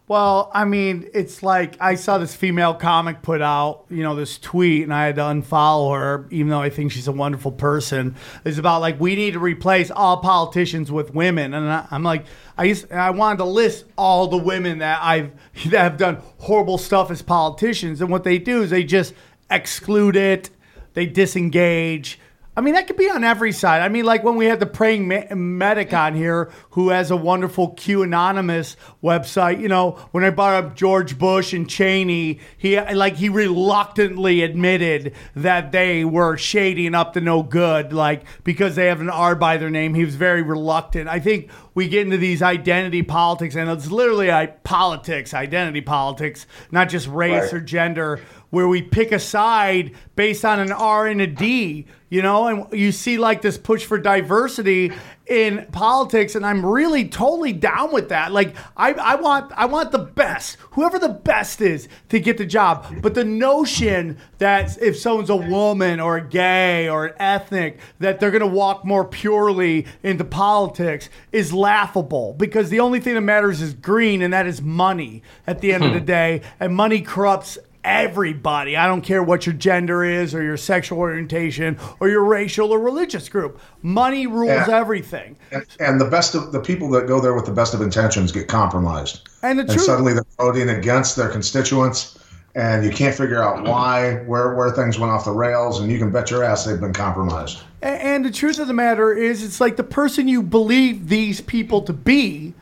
Well, I mean, it's like I saw this female comic put out, you know, this tweet, and I had to unfollow her, even though I think she's a wonderful person. It's about like we need to replace all politicians with women, and I, I'm like, I used, I wanted to list all the women that I've that have done horrible stuff as politicians, and what they do is they just exclude it, they disengage. I mean, that could be on every side. I mean, like when we had the praying me- medic on here, who has a wonderful Q Anonymous website. You know, when I brought up George Bush and Cheney, he like he reluctantly admitted that they were shading up to no good, like because they have an R by their name. He was very reluctant. I think we get into these identity politics, and it's literally politics, identity politics, not just race Right. or gender where we pick a side based on an R and a D, you know, and you see like this push for diversity in politics, and I'm really totally down with that. Like I, I want I want the best, whoever the best is, to get the job. But the notion that if someone's a woman or a gay or an ethnic, that they're gonna walk more purely into politics is laughable because the only thing that matters is green, and that is money at the end of the hmm. day, and money corrupts everybody. I don't care what your gender is or your sexual orientation or your racial or religious group. Money rules Yeah. everything. And, and the best of the people that go there with the best of intentions get compromised. And the and truth suddenly they're voting against their constituents and you can't figure out why where where things went off the rails and you can bet your ass they've been compromised And the truth of the matter is, it's like the person you believe these people to be.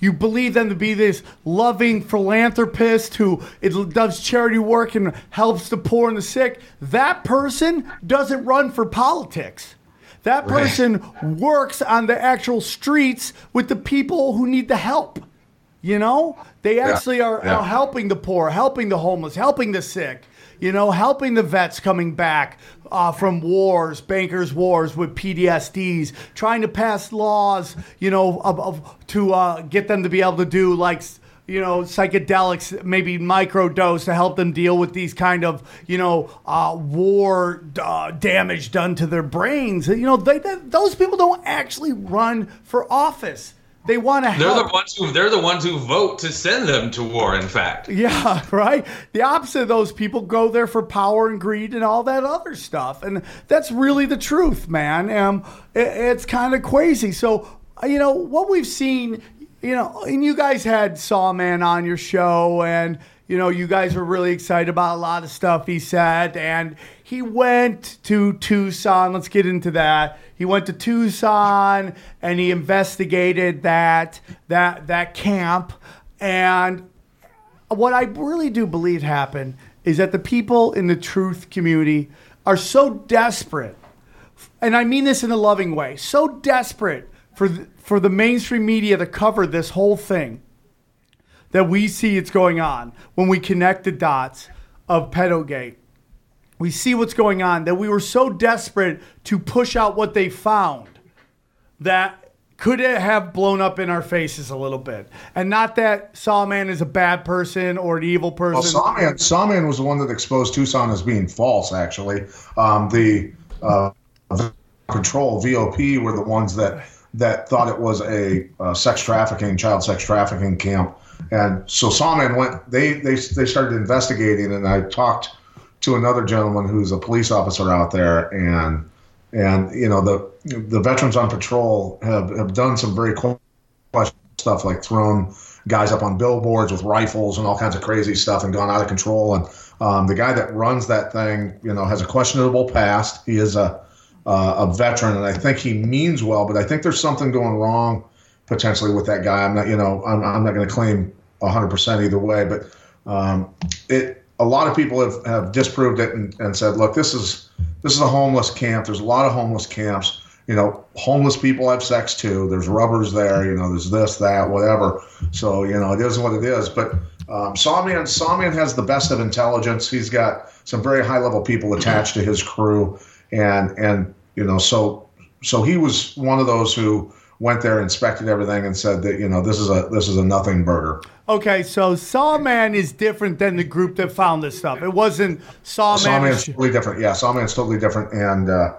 You believe them to be this loving philanthropist who it does charity work and helps the poor and the sick. That person doesn't run for politics. That Right. person works on the actual streets with the people who need the help. You know, they actually are, yeah. are helping the poor, helping the homeless, helping the sick. You know, helping the vets coming back uh, from wars, bankers' wars with PTSDs, trying to pass laws. You know, of, of to uh, get them to be able to do like you know, psychedelics, maybe microdose to help them deal with these kind of, you know, uh, war uh, damage done to their brains. You know, they, they, those people don't actually run for office. They want to They're help. the ones who they're the ones who vote to send them to war. In fact, Yeah, right. The opposite of those people go there for power and greed and all that other stuff, and that's really the truth, man. Um, it, it's kind of crazy. So, uh, you know, what we've seen, you know, and you guys had Sawman on your show, and you know, you guys were really excited about a lot of stuff he said, and he went to Tucson. Let's get into that. He went to Tucson and he investigated that that that camp and what I really do believe happened is that the people in the truth community are so desperate, and I mean this in a loving way, so desperate for the, for the mainstream media to cover this whole thing that we see it's going on when we connect the dots of Pedogate. We see what's going on, that we were so desperate to push out what they found that could it have blown up in our faces a little bit. And not that Sawman is a bad person or an evil person. Well, Sawman, Sawman was the one that exposed Tucson as being false. Actually, um, the uh, control VOP were the ones that that thought it was a uh, sex trafficking, child sex trafficking camp, and so Sawman went. They they they started investigating, and I talked to another gentleman who's a police officer out there, and and you know the the veterans on patrol have, have done some very questionable stuff like thrown guys up on billboards with rifles and all kinds of crazy stuff and gone out of control. And um, the guy that runs that thing you know has a questionable past. He is a uh, a veteran and i think he means well but i think there's something going wrong potentially with that guy. I'm not you know i'm, I'm not going to claim 100% either way but um, it a lot of people have, have disproved it and, and said look this is this is a homeless camp there's a lot of homeless camps you know, homeless people have sex too. There's rubbers there, you know, there's this, that, whatever. So, you know, it is what it is. But um, Sawman, Sawman has the best of intelligence. He's got some very high level people attached to his crew. And, and, you know, so, so he was one of those who went there, inspected everything and said that, you know, this is a, this is a nothing burger. Okay, so Sawman is different than the group that found this stuff. It wasn't Sawman. Sawman's totally different. Yeah, Sawman's totally different. And, uh,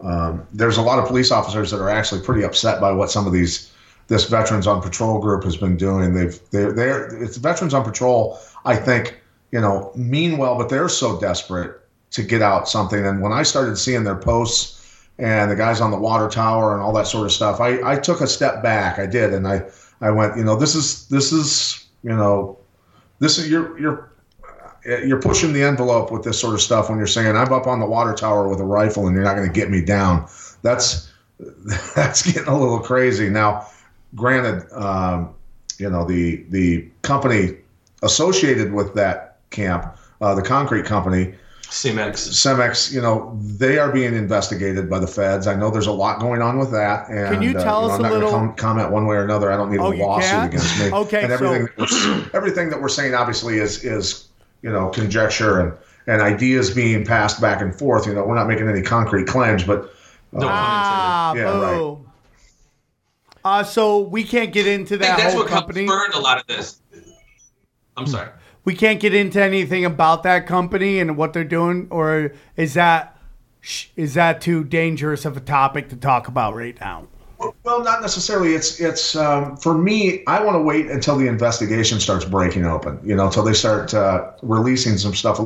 um, there's a lot of police officers that are actually pretty upset by what some of these this veterans on patrol group has been doing. They've they're, they're it's veterans on patrol. I think you know mean well, but they're so desperate to get out something. And when I started seeing their posts and the guys on the water tower and all that sort of stuff, I, I took a step back. I did, and I I went, you know, this is this is you know, this is you're you're you're pushing the envelope with this sort of stuff when you're saying I'm up on the water tower with a rifle and you're not going to get me down. That's that's getting a little crazy. Now, granted, um, you know the the company associated with that camp, uh, the concrete company, Cemex. Cemex, you know, they are being investigated by the feds. I know there's a lot going on with that. And, Can you tell uh, us I'm a not little- Gonna com- comment one way or another. I don't need Oh, a lawsuit against me. Okay, and everything, so- that we're, everything that we're saying obviously is is you know conjecture and and ideas being passed back and forth. You know, we're not making any concrete claims, but No Ah, Yeah, right. boom. Uh, so we can't get into intended. I that think that's whole what company. helped a lot of this. I'm sorry. We can't get into anything about that company and what they're doing, or is that is that too dangerous of a topic to talk about right now? Well, not necessarily. It's it's um, for me. I want to wait until the investigation starts breaking open. You know, until they start uh, releasing some stuff,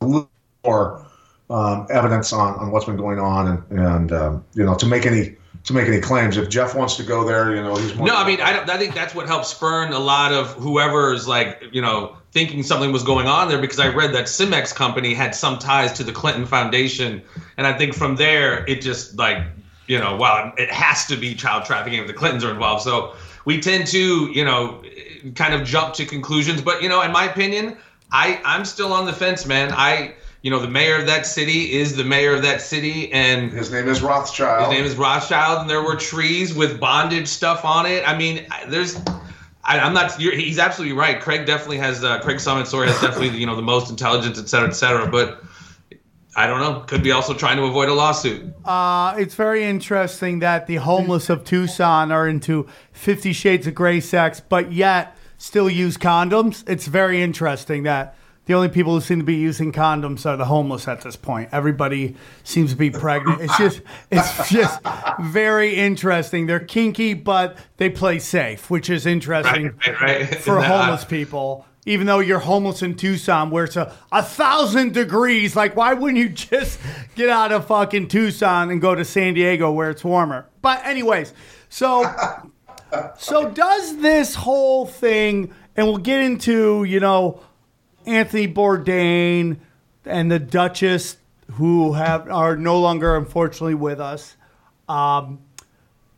more um, evidence on, on what's been going on, and and um, you know, to make any to make any claims. If Jeff wants to go there, you know, he's more No, I mean, I, don't, I think that's what helped spurn a lot of whoever's like, you know, thinking something was going on there because I read that Cemex company had some ties to the Clinton Foundation, and I think from there it just like, you know, wow, it has to be child trafficking if the Clintons are involved. So we tend to, you know, kind of jump to conclusions. But you know, in my opinion, I I'm still on the fence, man. I you know, the mayor of that city is the mayor of that city, and his name is Rothschild. his name is Rothschild, and there were trees with bondage stuff on it. I mean, there's. I, I'm not. You're, he's absolutely right. Craig definitely has. Uh, Craig Summit story has definitely you know the most intelligence, et cetera, et cetera. But I don't know. Could be also trying to avoid a lawsuit. Uh, it's very interesting that the homeless of Tucson are into Fifty Shades of Grey sex, but yet still use condoms. It's very interesting that the only people who seem to be using condoms are the homeless at this point. Everybody seems to be pregnant. It's just, it's just very interesting. They're kinky, but they play safe, which is interesting Right, right, right. for homeless people. Even though you're homeless in Tucson, where it's a, a thousand degrees, like why wouldn't you just get out of fucking Tucson and go to San Diego where it's warmer? But anyways, so so does this whole thing, and we'll get into you know Anthony Bourdain and the Duchess, who have are no longer unfortunately with us. Um,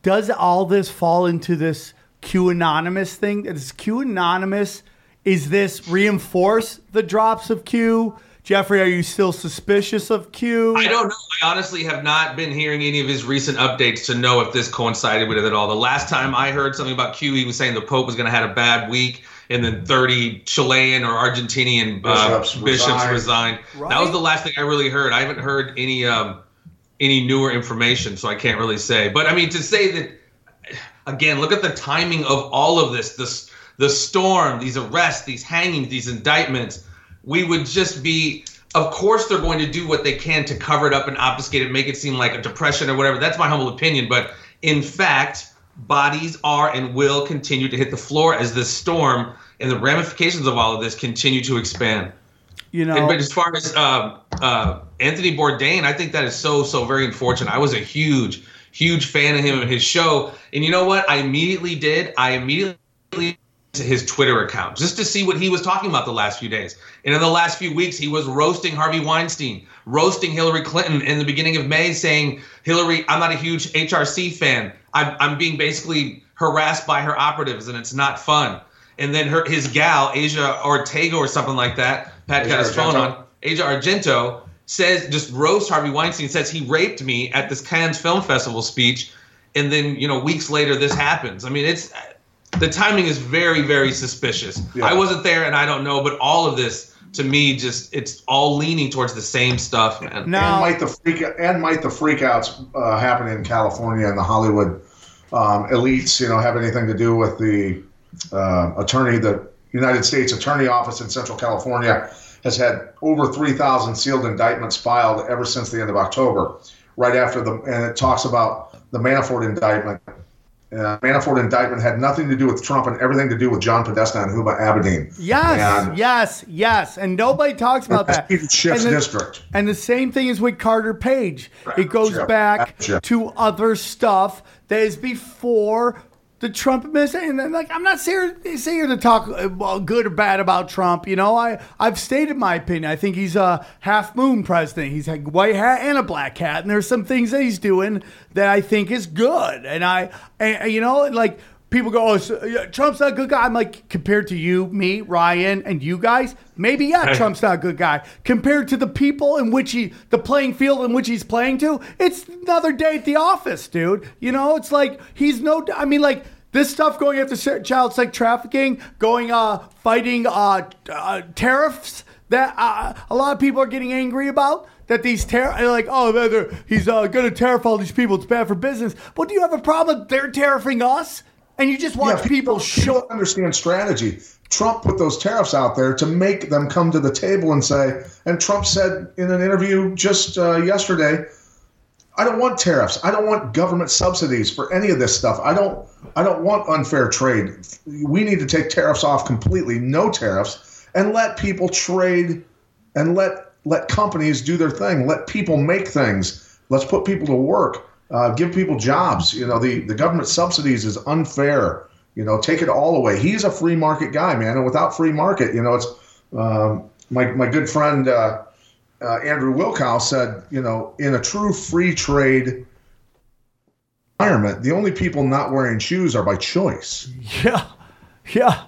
does all this fall into this Q anonymous thing? Is Q anonymous? Is this reinforce the drops of Q? Jeffrey, are you still suspicious of Q? I don't know. I honestly have not been hearing any of his recent updates to know if this coincided with it at all. The last time I heard something about Q, he was saying the Pope was going to have a bad week, and then 30 Chilean or Argentinian uh, Bishops bishops resigned. resigned. That was the last thing I really heard. I haven't heard any um, any newer information, so I can't really say. But I mean, to say that again, look at the timing of all of this. This the storm, these arrests, these hangings, these indictments. We would just be. Of course, they're going to do what they can to cover it up and obfuscate it, make it seem like a depression or whatever. That's my humble opinion. But in fact, bodies are and will continue to hit the floor as this storm and the ramifications of all of this continue to expand. You know, And, but as far as uh, uh, Anthony Bourdain, I think that is so so very unfortunate. I was a huge huge fan of him and his show, and you know what? I immediately did. I immediately to his Twitter account just to see what he was talking about the last few days. And in the last few weeks, he was roasting Harvey Weinstein, roasting Hillary Clinton in the beginning of May, saying, Hillary, I'm not a huge HRC fan. I'm, I'm being basically harassed by her operatives and it's not fun. And then her his gal, Asia Ortega or something like that, Pat got Asia his phone on, Asia Argento says, just roast Harvey Weinstein, says he raped me at this Cannes Film Festival speech. And then, you know, weeks later, this happens. I mean, it's the timing is very, very suspicious. Yeah. I wasn't there and I don't know, but all of this to me just it's all leaning towards the same stuff, man. now and might the freak and might the freakouts uh, happen in California and the Hollywood um, elites, you know, have anything to do with the uh, attorney, the United States Attorney Office in Central California has had over 3,000 sealed indictments filed ever since the end of October, right after the and it talks about the Manafort indictment. Uh, Manafort indictment had nothing to do with Trump and everything to do with John Podesta and Huma Abedin. Yes, And- yes, yes, and nobody talks about that. Schiff's and the, district. And the same thing is with Carter Page. It goes back to other stuff that is before the Trump administration. And then, like, I'm not here, say here to talk uh, well, good or bad about Trump. You know, I I've stated my opinion. I think he's a half moon president. He's a white hat and a black hat, and there's some things that he's doing that I think is good. And I, and, you know, like people go, oh, so, Trump's not a good guy. I'm like, compared to you, me, Ryan, and you guys, maybe, yeah, Trump's not a good guy. Compared to the people in which he, the playing field in which he's playing to, it's another day at the office, dude. You know, it's like, he's no, I mean, like, this stuff going after child sex trafficking, going, uh, fighting, uh, uh tariffs that uh, a lot of people are getting angry about. That these tariffs, like, oh, they're, they're- he's uh, going to tariff all these people. It's bad for business. But do you have a problem? They're tariffing us, and you just watch Yeah, people don't- show. don't understand strategy. Trump put those tariffs out there to make them come to the table and say, and Trump said in an interview just uh, yesterday, I don't want tariffs. I don't want government subsidies for any of this stuff. I don't I don't want unfair trade. We need to take tariffs off completely, no tariffs, and let people trade and let let companies do their thing. Let people make things. Let's put people to work. Uh, give people jobs. You know, the, the government subsidies is unfair. You know, take it all away. He's a free market guy, man, and without free market, you know, it's um, my my good friend uh, uh, Andrew Wilkow said, you know, in a true free trade environment, the only people not wearing shoes are by choice. Yeah, yeah,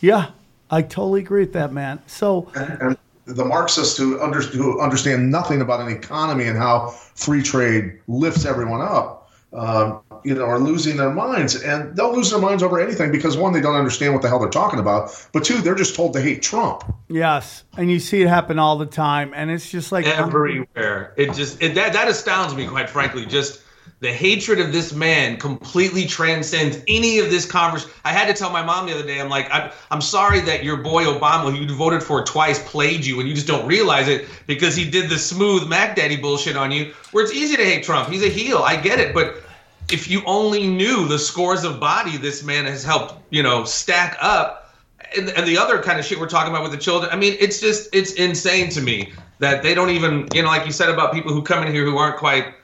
yeah. I totally agree with that, man. So and the Marxists who, under, who understand nothing about an economy and how free trade lifts everyone up, um, you know, are losing their minds, and they'll lose their minds over anything because one, they don't understand what the hell they're talking about, but two, they're just told to hate Trump. yes, and you see it happen all the time, and it's just like everywhere. It just it, that that astounds me, quite frankly. Just the hatred of this man completely transcends any of this conversation. I had to tell my mom the other day. I'm like, I'm, I'm sorry that your boy Obama, who you voted for twice, played you, and you just don't realize it because he did the smooth Mac Daddy bullshit on you. Where it's easy to hate Trump. He's a heel. I get it, but if you only knew the scores of body this man has helped, you know, stack up and, and the other kind of shit we're talking about with the children. I mean, it's just it's insane to me that they don't even you know like you said about people who come in here who aren't quite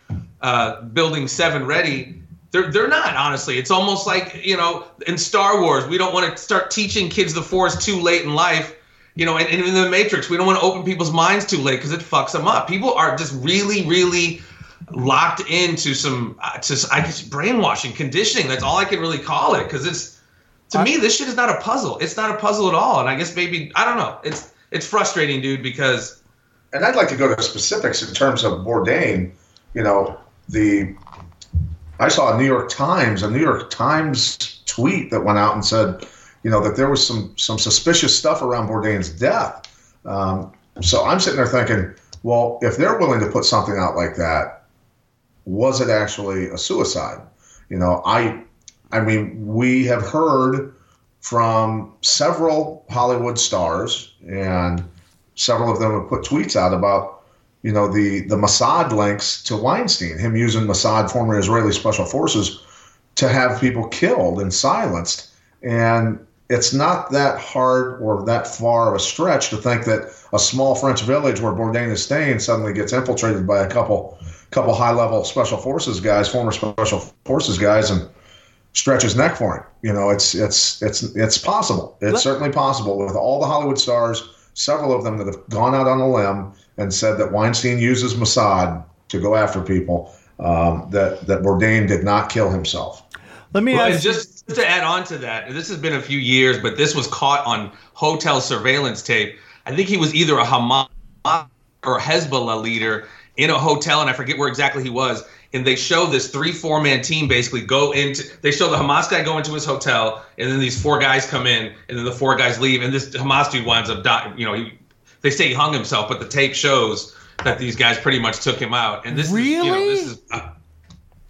uh, building seven ready. They're they're not honestly. It's almost like you know in Star Wars we don't want to start teaching kids the Force too late in life. You know, and, and in the Matrix we don't want to open people's minds too late because it fucks them up. People are just really really locked into some uh, to I guess brainwashing conditioning. That's all I can really call it because it's to me this shit is not a puzzle. It's not a puzzle at all. And I guess maybe I don't know. It's it's frustrating, dude, because and I'd like to go to specifics in terms of Bourdain. You know, the I saw a New York Times, a New York Times tweet that went out and said, you know, that there was some some suspicious stuff around Bourdain's death. Um, so I'm sitting there thinking, well, if they're willing to put something out like that, was it actually a suicide? You know, I, I mean, we have heard from several Hollywood stars, and several of them have put tweets out about, you know, the the Mossad links to Weinstein, him using Mossad, former Israeli special forces, to have people killed and silenced, and it's not that hard or that far of a stretch to think that a small French village where Bourdain is staying suddenly gets infiltrated by a couple couple high level special forces guys, former special forces guys, and stretches neck for him. You know, it's it's it's it's possible. It's Let- certainly possible with all the Hollywood stars, several of them that have gone out on a limb and said that Weinstein uses Mossad to go after people. Um, that that Bourdain did not kill himself. Let me Well, ask you. just to add on to that, this has been a few years, but this was caught on hotel surveillance tape. I think he was either a Hamas or Hezbollah leader in a hotel, and I forget where exactly he was. And they show this three, four man team basically go into. They show the Hamas guy go into his hotel, and then these four guys come in, and then the four guys leave, and this Hamas dude winds up dying. You know, he, they say he hung himself, but the tape shows that these guys pretty much took him out. And this is, you know, Really? this is. Uh,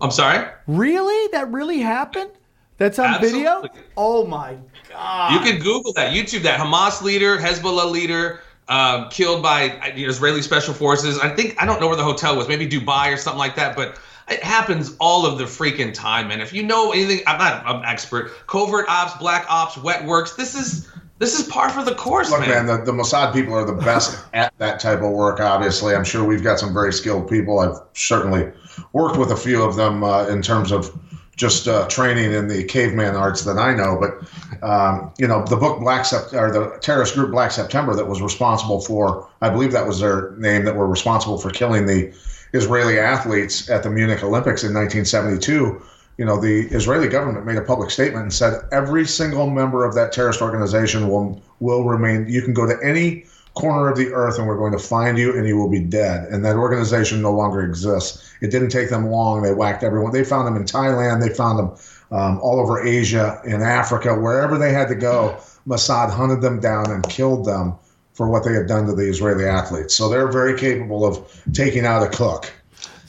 I'm sorry. Really? That really happened? That's on video? Oh my god. You can Google that, YouTube that. Hamas leader, Hezbollah leader, um, killed by you know, Israeli special forces. I think I don't know where the hotel was, maybe Dubai or something like that. But it happens all of the freaking time. And if you know anything, I'm not an expert. Covert ops, black ops, wet works. This is this is par for the course, Look, man. man, the, the Mossad people are the best at that type of work. Obviously, I'm sure we've got some very skilled people. I've certainly worked with a few of them uh, in terms of just uh, training in the caveman arts that I know. But um, you know, the book Black Sept- or the terrorist group Black September that was responsible for, I believe that was their name, that were responsible for killing the Israeli athletes at the Munich Olympics in 1972. You know, the Israeli government made a public statement and said every single member of that terrorist organization will will remain. You can go to any corner of the earth and we're going to find you and you will be dead. And that organization no longer exists. It didn't take them long. They whacked everyone. They found them in Thailand. They found them um, all over Asia, in Africa, wherever they had to go. Mossad hunted them down and killed them for what they had done to the Israeli athletes. So they're very capable of taking out a cook.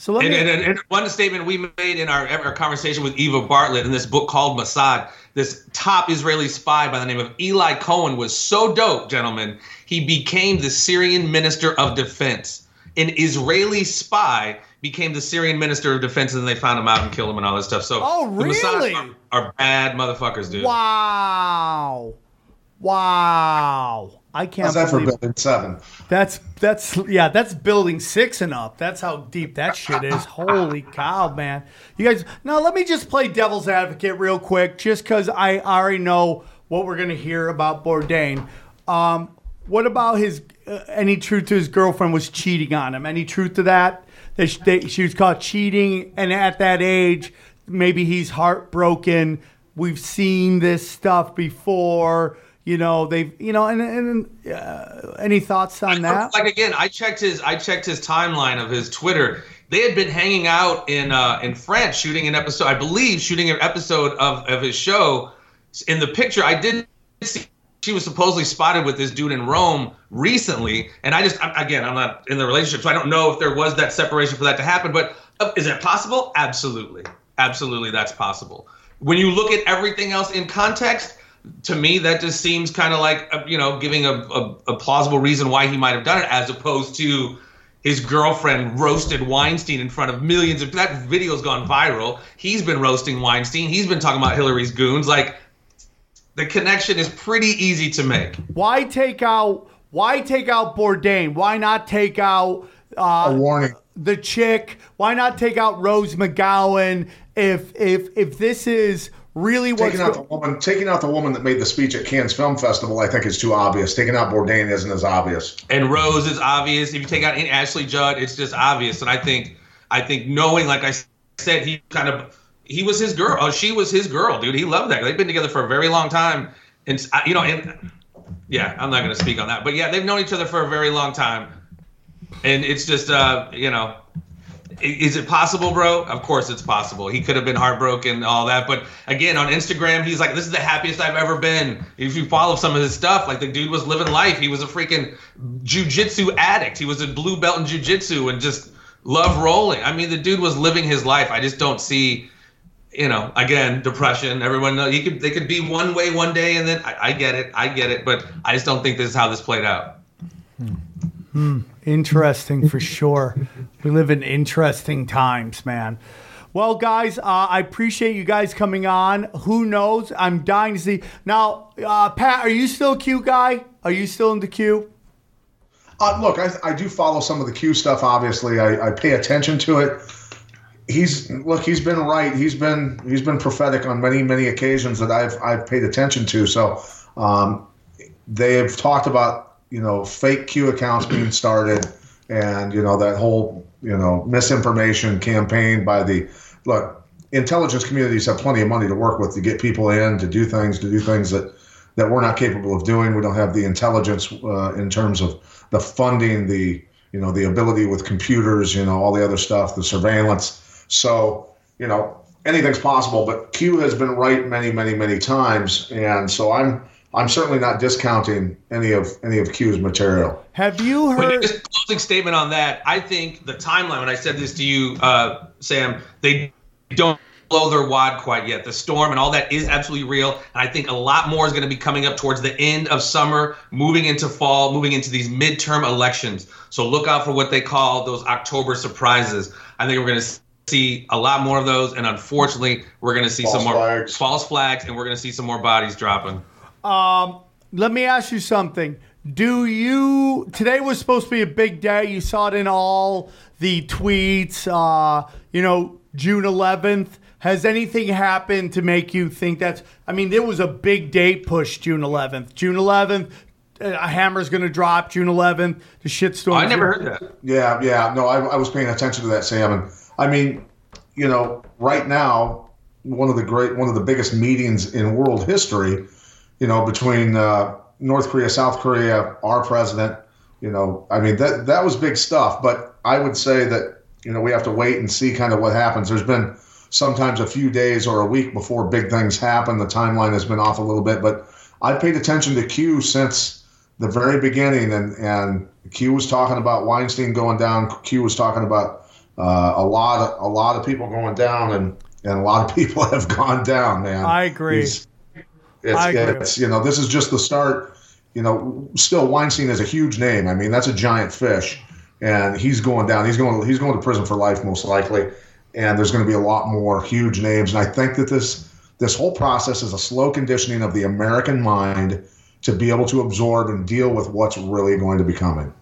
So let And, me. and, and, one statement we made in our, our conversation with Eva Bartlett in this book called Mossad, this top Israeli spy by the name of Eli Cohen was so dope, gentlemen. He became the Syrian Minister of Defense. An Israeli spy became the Syrian Minister of Defense, and then they found him out and killed him and all this stuff. So Oh, really? Are, are bad motherfuckers, dude. wow. Wow. I can't How's that for building seven? That's that's yeah, that's building six and up. That's how deep that shit is. Holy cow, man! You guys, now let me just play devil's advocate real quick, just because I already know what we're gonna hear about Bourdain. Um, what about his? Uh, any truth to his girlfriend was cheating on him? Any truth to that? They, she was caught cheating, and at that age, maybe he's heartbroken. We've seen this stuff before. You know, they've, you know, and, and uh, any thoughts on that? Like again, I checked his I checked his timeline of his Twitter. They had been hanging out in uh, in France shooting an episode, I believe, shooting an episode of, of his show. In the picture, I did see she was supposedly spotted with this dude in Rome recently, and I just I- again I'm not in the relationship, so I don't know if there was that separation for that to happen. But uh, is that possible? Absolutely, absolutely, that's possible. When you look at everything else in context, to me that just seems kind of like uh, you know giving a, a, a plausible reason why he might have done it as opposed to his girlfriend roasted Weinstein in front of millions of that video's gone viral. He's been roasting Weinstein. He's been talking about Hillary's goons. Like the connection is pretty easy to make. Why take out? Why take out Bourdain? Why not take out uh, A warning. the chick? Why not take out Rose McGowan? If if if this is really what's Taking out the woman, taking out the woman that made the speech at Cannes Film Festival, I think is too obvious. Taking out Bourdain isn't as obvious. And Rose is obvious. If you take out Ashley Judd, it's just obvious. And I think I think knowing, like I said, he kind of he was his girl. Oh, she was his girl, dude. He loved that. They've been together for a very long time, and uh, you know, and yeah, I'm not going to speak on that, but yeah, they've known each other for a very long time, and it's just uh, you know, is it possible, bro? Of course it's possible. He could have been heartbroken, all that. But again, on Instagram, he's like, "This is the happiest I've ever been." If you follow some of his stuff, like the dude was living life. He was a freaking jujitsu addict. He was a blue belt in jujitsu and just loved rolling. I mean, the dude was living his life. I just don't see, you know, again, depression. Everyone know he could they could be one way one day, and then I, I get it, I get it, but I just don't think this is how this played out. Hmm. Interesting for sure. We live in interesting times, man. Well, guys, uh, I appreciate you guys coming on. Who knows? I'm dying to see. Now, uh, Pat, are you still a Q guy? Are you still in the queue? Uh, look, I, I do follow some of the Q stuff. Obviously, I, I pay attention to it. He's look, he's been right. He's been he's been prophetic on many many occasions that I've I've paid attention to. So um, they have talked about you know fake Q accounts being started, and you know that whole you know misinformation campaign by the look. Intelligence communities have plenty of money to work with to get people in to do things to do things that that we're not capable of doing. We don't have the intelligence uh, in terms of the funding, the you know the ability with computers, you know all the other stuff, the surveillance. So you know anything's possible. But Q has been right many, many, many times, and so I'm I'm certainly not discounting any of any of Q's material. Have you But heard? just closing statement on that. I think the timeline. When I said this to you, uh, Sam, they don't blow their wad quite yet. The storm and all that is absolutely real, and I think a lot more is going to be coming up towards the end of summer, moving into fall, moving into these midterm elections. So look out for what they call those October surprises. I think we're going to see a lot more of those, and unfortunately, we're going to see False some more flags. false flags, and we're going to see some more bodies dropping. Let me ask you something. Do you today was supposed to be a big day? You saw it in all the tweets. Uh, you know, June 11th. Has anything happened to make you think that's? I mean, there was a big date push June 11th. June 11th. uh, A hammer's going to drop June 11th. The shitstorm. I never heard that. Yeah, yeah. No, I, I was paying attention to that, Sam. And I mean, you know, right now, one of the great, one of the biggest meetings in world history, you know, between uh, North Korea, South Korea, our president. You know, I mean that that was big stuff. But I would say that you know we have to wait and see kind of what happens. There's been sometimes a few days or a week before big things happen. The timeline has been off a little bit, but I paid attention to Q since the very beginning, and and Q was talking about Weinstein going down. Q was talking about uh, a lot of a lot of people going down, and and a lot of people have gone down. Man, I agree. He's- It's, it's you know this is just the start. You know, still Weinstein is a huge name. I mean, that's a giant fish, and he's going down. He's going he's going to prison for life most likely, and there's going to be a lot more huge names. And I think that this this whole process is a slow conditioning of the American mind to be able to absorb and deal with what's really going to be coming.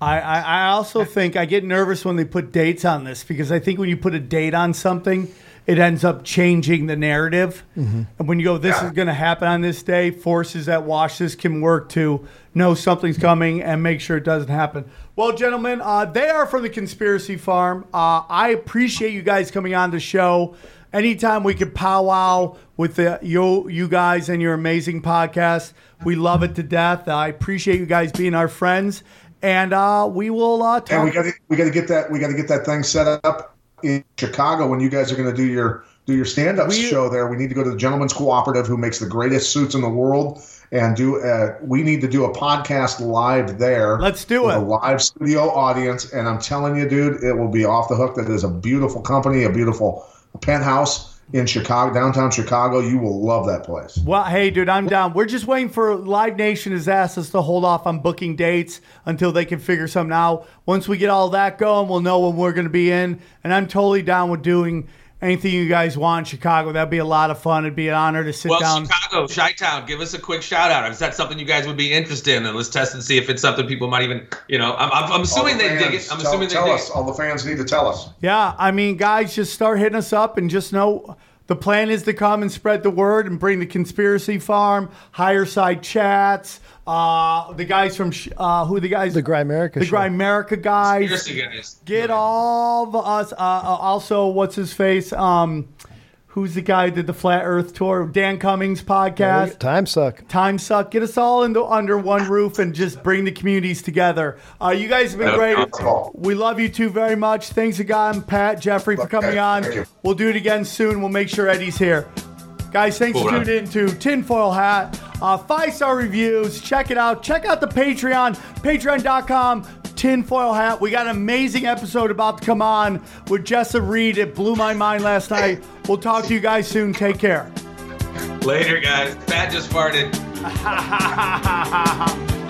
I, I, I also think I get nervous when they put dates on this because I think when you put a date on something, it ends up changing the narrative. And when you go, this is going to happen on this day, forces that watch this can work to know something's coming and make sure it doesn't happen. Well, gentlemen, uh, they are from the Conspiracy Farm. Uh, I appreciate you guys coming on the show. Anytime we could powwow with the, you, you guys and your amazing podcast, we love it to death. I appreciate you guys being our friends and uh, we will uh, And talk. we got we got to get that we got to get that thing set up in Chicago when you guys are going to do your do your stand up show there. We need to go to the Gentleman's Cooperative, who makes the greatest suits in the world, and do. A, we need to do a podcast live there. Let's do with it. A live studio audience, and I'm telling you, dude, it will be off the hook. That is a beautiful company, a beautiful penthouse in Chicago, downtown Chicago. You will love that place. Well, hey, dude, I'm down. We're just waiting for Live Nation has asked us to hold off on booking dates until they can figure something out. Once we get all that going, we'll know when we're going to be in. And I'm totally down with doing anything you guys want in Chicago. That'd be a lot of fun. It'd be an honor to sit Well, down. Chicago, Chi Town, give us a quick shout out. Is that something you guys would be interested in? And let's test and see if it's something people might even, you know, I'm, I'm, I'm assuming the they dig it. I'm tell, assuming they tell dig us. it. All the fans need to tell us. Yeah, I mean, guys, just start hitting us up and just know the plan is to come and spread the word and bring the conspiracy farm, higher side chats. Uh, the guys from sh- uh, who are the guys? The Grimerica the show. Grimerica guys. Conspiracy guys. Get all of us. Uh, uh, also, what's his face? Um, Who's the guy who did the Flat Earth tour? Dan Cummins podcast. Time suck. Time suck. Get us all into under one roof and just bring the communities together. Uh, you guys have been great. We love you two very much. Thanks again, Pat, Jeffrey, for coming on. We'll do it again soon. We'll make sure Eddie's here. Guys, thanks Cool, for tuning in to Tinfoil Hat. Uh, five star reviews. Check it out. Check out the Patreon, patreon.com. Tinfoil Hat. We got an amazing episode about to come on with Jessa Reed. It blew my mind last night. We'll talk to you guys soon. Take care. Later, guys. Pat just farted.